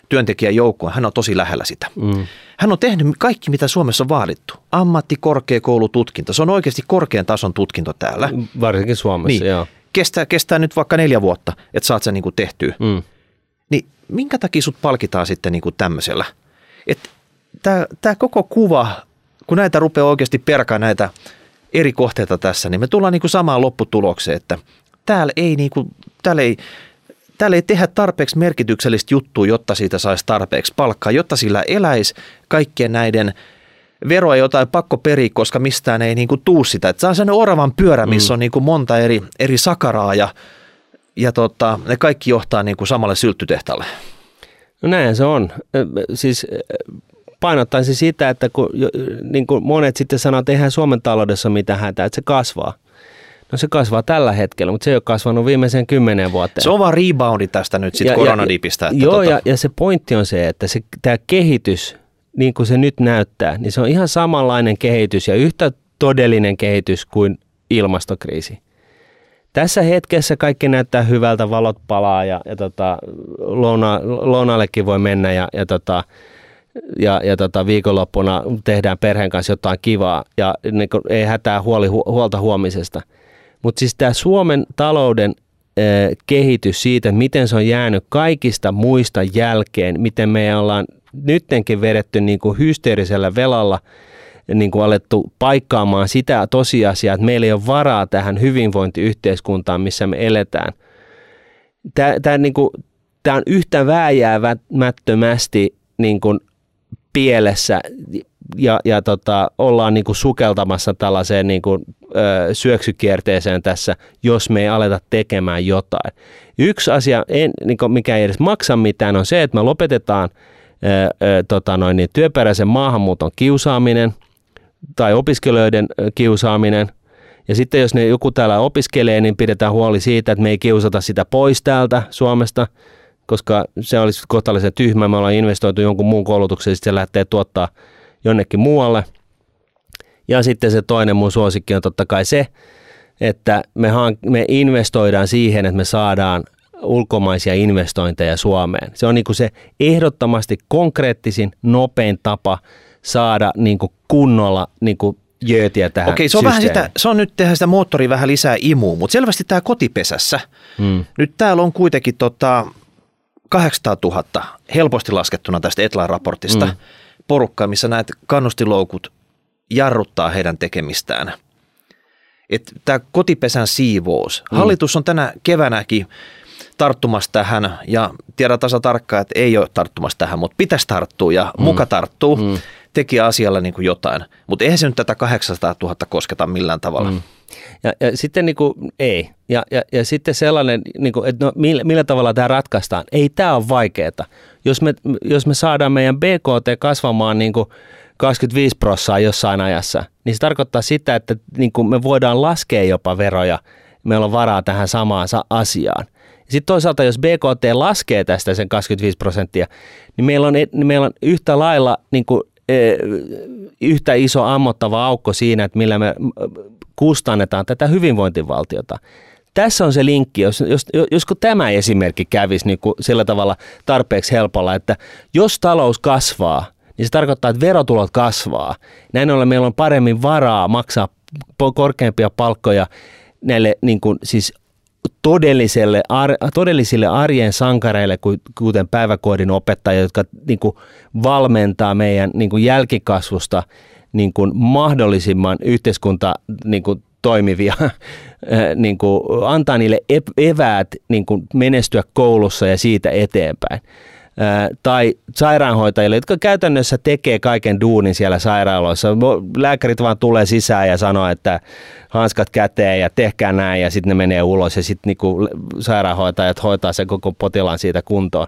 työntekijän joukkoon, hän on tosi lähellä sitä. Mm. Hän on tehnyt kaikki, mitä Suomessa on vaadittu. Ammattikorkeakoulututkinto, se on oikeasti korkean tason tutkinto täällä. Varsinkin Suomessa, niin. joo. Kestää, kestää nyt vaikka neljä vuotta, että saat sen niin kuin tehtyä. Mm. Niin minkä takia sut palkitaan sitten niin kuin tämmöisellä? Että tämä koko kuva, kun näitä rupeaa oikeasti perkaa näitä eri kohteita tässä, niin me tullaan niin kuin samaan lopputulokseen, että täällä ei, niin kuin, täällä ei, täällä ei tehdä tarpeeksi merkityksellistä juttua, jotta siitä saisi tarpeeksi palkkaa, jotta sillä eläisi kaikkien näiden veroa jotain pakko periä, koska mistään ei niin kuin tuu sitä. Että se on sellainen oravan pyörä, missä mm. on niin kuin monta eri, eri sakaraa ja, ja tota, ne kaikki johtaa niin kuin samalle sylttytehtalle. No näin se on. Siis painottaisin sitä, että kun, niin kuin monet sitten sanoo, että eihän Suomen taloudessa mitään hätää, että se kasvaa. No se kasvaa tällä hetkellä, mutta se ei ole kasvanut viimeiseen kymmenen vuoteen. Se on vaan reboundi tästä nyt sitten koronadipistä. Että joo, tota... ja, ja se pointti on se, että se, tämä kehitys, niin kuin se nyt näyttää, niin se on ihan samanlainen kehitys ja yhtä todellinen kehitys kuin ilmastokriisi. Tässä hetkessä kaikki näyttää hyvältä, valot palaa ja, ja tota, louna, lounaallekin voi mennä ja, ja tota, ja, ja tota, viikonloppuna tehdään perheen kanssa jotain kivaa ja niin kuin, ei hätää huoli, huolta huomisesta. Mutta siis tämä Suomen talouden eh, kehitys siitä, miten se on jäänyt kaikista muista jälkeen, miten me ollaan nyttenkin vedetty niin kuin hysteerisellä velalla niin kuin alettu paikkaamaan sitä tosiasiaa, että meillä ei ole varaa tähän hyvinvointiyhteiskuntaan, missä me eletään. Tämä, tämä, niin kuin, tämä on yhtä vääjäämättömästi niin kuin pielessä ja, ja tota, ollaan niin kuin sukeltamassa tällaiseen niin kuin, ö, syöksykierteeseen tässä, jos me ei aleta tekemään jotain. Yksi asia, en, niin kuin mikä ei edes maksa mitään, on se, että me lopetetaan ö, ö, tota noin, niin työperäisen maahanmuuton kiusaaminen tai opiskelijoiden kiusaaminen. Ja sitten jos ne joku täällä opiskelee, niin pidetään huoli siitä, että me ei kiusata sitä pois täältä Suomesta – koska se olisi kohtalaisen tyhmä. Me ollaan investoitu jonkun muun koulutuksen, ja sitten se lähtee tuottaa jonnekin muualle. Ja sitten se toinen mun suosikki on totta kai se, että me, hank- me investoidaan siihen, että me saadaan ulkomaisia investointeja Suomeen. Se on niin kuin se ehdottomasti konkreettisin, nopein tapa saada niin kuin kunnolla niin kuin jöötiä tähän Okei, se on, vähän sitä, se on nyt tehdä sitä moottoria vähän lisää imuun, mutta selvästi tämä kotipesässä. Hmm. Nyt täällä on kuitenkin tota, 800 000 helposti laskettuna tästä Etlan-raportista mm. porukkaa, missä näet kannustiloukut jarruttaa heidän tekemistään. Tämä kotipesän siivous. Mm. Hallitus on tänä keväänäkin tarttumassa tähän ja tiedä tasa tarkkaan, että ei ole tarttumassa tähän, mutta pitäisi tarttua ja mm. muka tarttuu. Mm. Teki asialla niin kuin jotain, mutta eihän se nyt tätä 800 000 kosketa millään tavalla. Mm. Ja, ja sitten niin kuin, ei. Ja, ja, ja sitten sellainen, niin kuin, että no, millä, millä tavalla tämä ratkaistaan. Ei tämä ole vaikeaa. Jos me, jos me saadaan meidän BKT kasvamaan niin kuin 25 prossaa jossain ajassa, niin se tarkoittaa sitä, että niin kuin me voidaan laskea jopa veroja. Meillä on varaa tähän samaan asiaan. Sitten toisaalta, jos BKT laskee tästä sen 25 prosenttia, niin meillä on, niin meillä on yhtä lailla niin kuin, yhtä iso ammottava aukko siinä, että millä me kustannetaan tätä hyvinvointivaltiota. tässä on se linkki, jos, jos, jos kun tämä esimerkki kävisi niin kuin sillä tavalla tarpeeksi helpolla, että jos talous kasvaa, niin se tarkoittaa, että verotulot kasvaa. Näin ollen meillä on paremmin varaa maksaa korkeampia palkkoja näille niin kuin, siis todelliselle, ar, todellisille arjen sankareille, kuten päiväkoodin opettajia, jotka niin kuin, valmentaa meidän niin kuin, jälkikasvusta niin kuin, mahdollisimman yhteiskunta niin kuin, toimivia, [laughs] niin kuin, antaa niille eväät niin kuin, menestyä koulussa ja siitä eteenpäin tai sairaanhoitajille, jotka käytännössä tekee kaiken duunin siellä sairaaloissa. Lääkärit vaan tulee sisään ja sanoo, että hanskat käteen ja tehkää näin ja sitten ne menee ulos ja sitten niinku sairaanhoitajat hoitaa sen koko potilaan siitä kuntoon.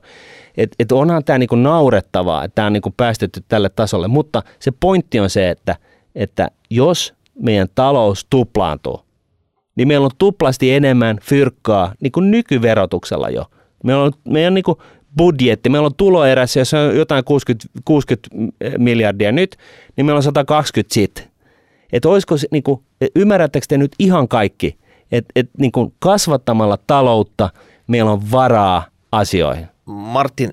Et, et onhan tämä niinku naurettavaa, että tämä on niinku päästetty tälle tasolle, mutta se pointti on se, että, että jos meidän talous tuplaantuu, niin meillä on tuplasti enemmän fyrkkaa niin kuin nykyverotuksella jo. Meillä on, meidän niin kuin budjetti, meillä on tuloerässä, jos on jotain 60, 60 miljardia nyt, niin meillä on 120 sit. Että olisiko, niin kuin, ymmärrättekö te nyt ihan kaikki, että et, niin kasvattamalla taloutta meillä on varaa asioihin? Martin,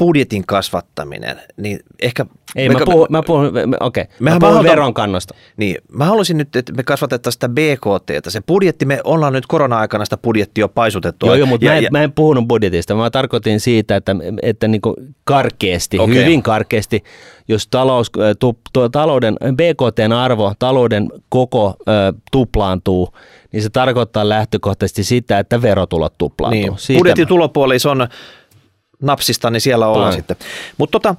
budjetin kasvattaminen, niin ehkä... Ei, me, mä puhun, mä puhun, okei, okay, mä puhun veronkannosta. Niin, mä haluaisin nyt, että me kasvatettaisiin sitä BKT, se budjetti, me ollaan nyt korona-aikana sitä budjettia paisutettu. Joo, joo mutta ja, mä, en, ja, mä en puhunut budjetista, mä tarkoitin siitä, että, että niin kuin karkeasti, okay. hyvin karkeasti, jos talous, tu, tu, talouden, BKTn arvo, talouden koko ö, tuplaantuu, niin se tarkoittaa lähtökohtaisesti sitä, että verotulot tuplaantuu. Niin, budjetin tulopuoli on napsista, niin siellä ollaan sitten. Mutta tota,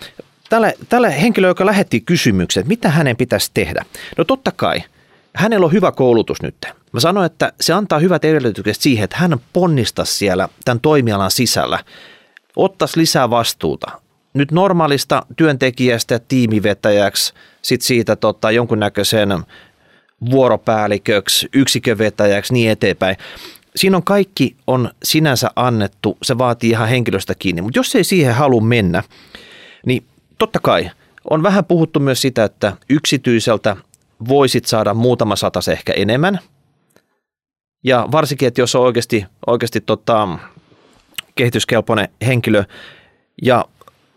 tällä, tällä henkilö, joka lähetti kysymyksen, että mitä hänen pitäisi tehdä. No totta kai, hänellä on hyvä koulutus nyt. Mä sanoin, että se antaa hyvät edellytykset siihen, että hän ponnistaisi siellä tämän toimialan sisällä, ottaisi lisää vastuuta. Nyt normaalista työntekijästä tiimivetäjäksi, sitten siitä tota, jonkunnäköisen vuoropäälliköksi, yksikönvetäjäksi, niin eteenpäin siinä on kaikki on sinänsä annettu, se vaatii ihan henkilöstä kiinni, mutta jos ei siihen halua mennä, niin totta kai. On vähän puhuttu myös sitä, että yksityiseltä voisit saada muutama satas ehkä enemmän. Ja varsinkin, että jos on oikeasti, oikeasti tota, kehityskelpoinen henkilö ja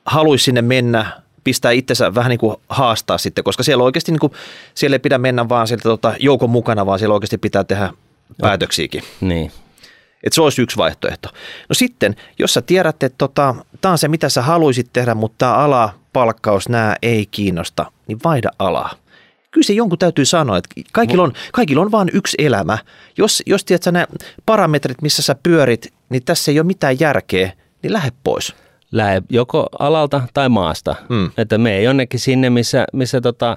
haluaisi sinne mennä, pistää itsensä vähän niin kuin haastaa sitten, koska siellä oikeasti niin kuin, siellä ei pidä mennä vaan sieltä tota, joukon mukana, vaan siellä oikeasti pitää tehdä päätöksiäkin. Niin. Että se olisi yksi vaihtoehto. No sitten, jos sä tiedät, että tota, tämä on se, mitä sä haluaisit tehdä, mutta tämä ala, palkkaus, nämä ei kiinnosta, niin vaihda alaa. Kyllä se jonkun täytyy sanoa, että kaikilla on, kaikilla on vain yksi elämä. Jos, jos tiedät sä nämä parametrit, missä sä pyörit, niin tässä ei ole mitään järkeä, niin lähde pois. Lähde joko alalta tai maasta. Mm. Että me ei jonnekin sinne, missä, missä tota,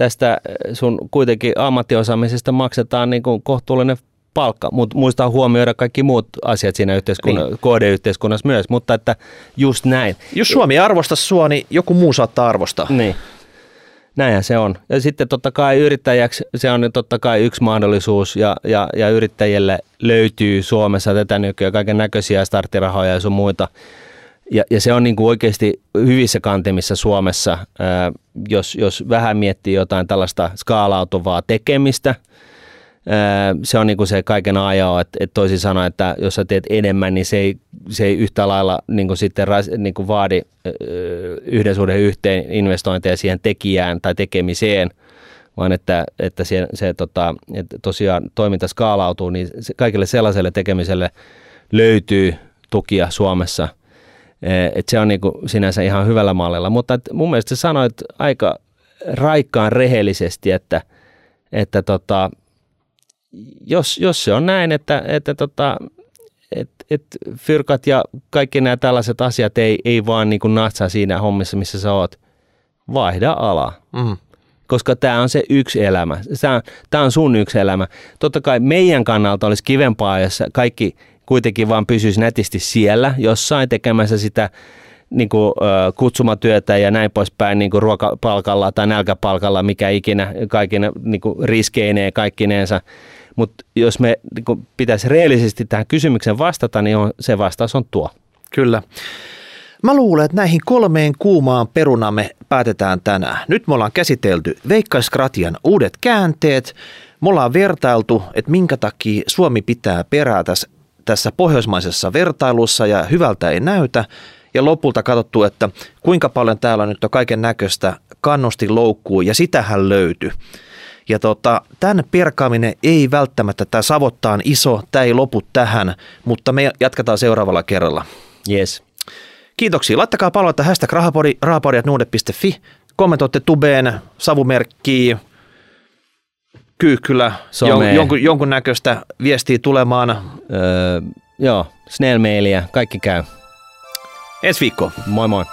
tästä sun kuitenkin ammattiosaamisesta maksetaan niin kuin kohtuullinen palkka, mutta muistaa huomioida kaikki muut asiat siinä yhteiskunnan, niin. KD-yhteiskunnassa myös, mutta että just näin. Jos Suomi arvostaa sua, niin joku muu saattaa arvostaa. Niin. Näinhän se on. Ja sitten totta kai yrittäjäksi se on totta kai yksi mahdollisuus ja, ja, ja yrittäjille löytyy Suomessa tätä nykyään kaiken näköisiä starttirahoja ja sun muita. Ja, ja se on niin kuin oikeasti hyvissä kantimissa Suomessa, ää, jos, jos vähän miettii jotain tällaista skaalautuvaa tekemistä – se on niin se kaiken ajan, että, että toisin sanoen, että jos sä teet enemmän, niin se ei, se ei yhtä lailla niin sitten niin vaadi yhden suhden yhteen investointeja siihen tekijään tai tekemiseen, vaan että, että se, se tota, että tosiaan toiminta skaalautuu, niin se, kaikille sellaiselle tekemiselle löytyy tukia Suomessa. Että se on niin kuin sinänsä ihan hyvällä mallilla, mutta mun mielestä sä sanoit aika raikkaan rehellisesti, että, että tota, jos, jos se on näin, että, että tota, et, et fyrkat ja kaikki nämä tällaiset asiat ei, ei vaan niin kuin natsaa siinä hommissa, missä sä oot, vaihda ala. Mm. Koska tämä on se yksi elämä. Tämä on sun yksi elämä. Totta kai meidän kannalta olisi kivempaa, jos kaikki kuitenkin vaan pysyisi nätisti siellä jossain tekemässä sitä niin kuin, kutsumatyötä ja näin poispäin niin kuin ruokapalkalla tai nälkäpalkalla, mikä ikinä kaikina niin kuin riskeineen kaikkineensa. Mutta jos me niin pitäisi reellisesti tähän kysymykseen vastata, niin on, se vastaus on tuo. Kyllä. Mä luulen, että näihin kolmeen kuumaan perunamme päätetään tänään. Nyt me ollaan käsitelty Veikkaiskratian uudet käänteet, Me ollaan vertailtu, että minkä takia Suomi pitää perää tässä, pohjoismaisessa vertailussa ja hyvältä ei näytä. Ja lopulta katsottu, että kuinka paljon täällä nyt on kaiken näköistä kannustinloukkuu ja sitähän löytyy. Ja tota, tämän perkaaminen ei välttämättä, tämä savottaa on iso, tämä ei lopu tähän, mutta me jatketaan seuraavalla kerralla. Yes. Kiitoksia. Laittakaa palautetta hashtag rahapodi, rahapodi.nuude.fi. Kommentoitte tubeen, savumerkkiä, kyykkylä, jon, jonkun, jonkun näköistä viestiä tulemaan. Öö, joo, snailmailia, kaikki käy. Ensi viikko. Moi moi.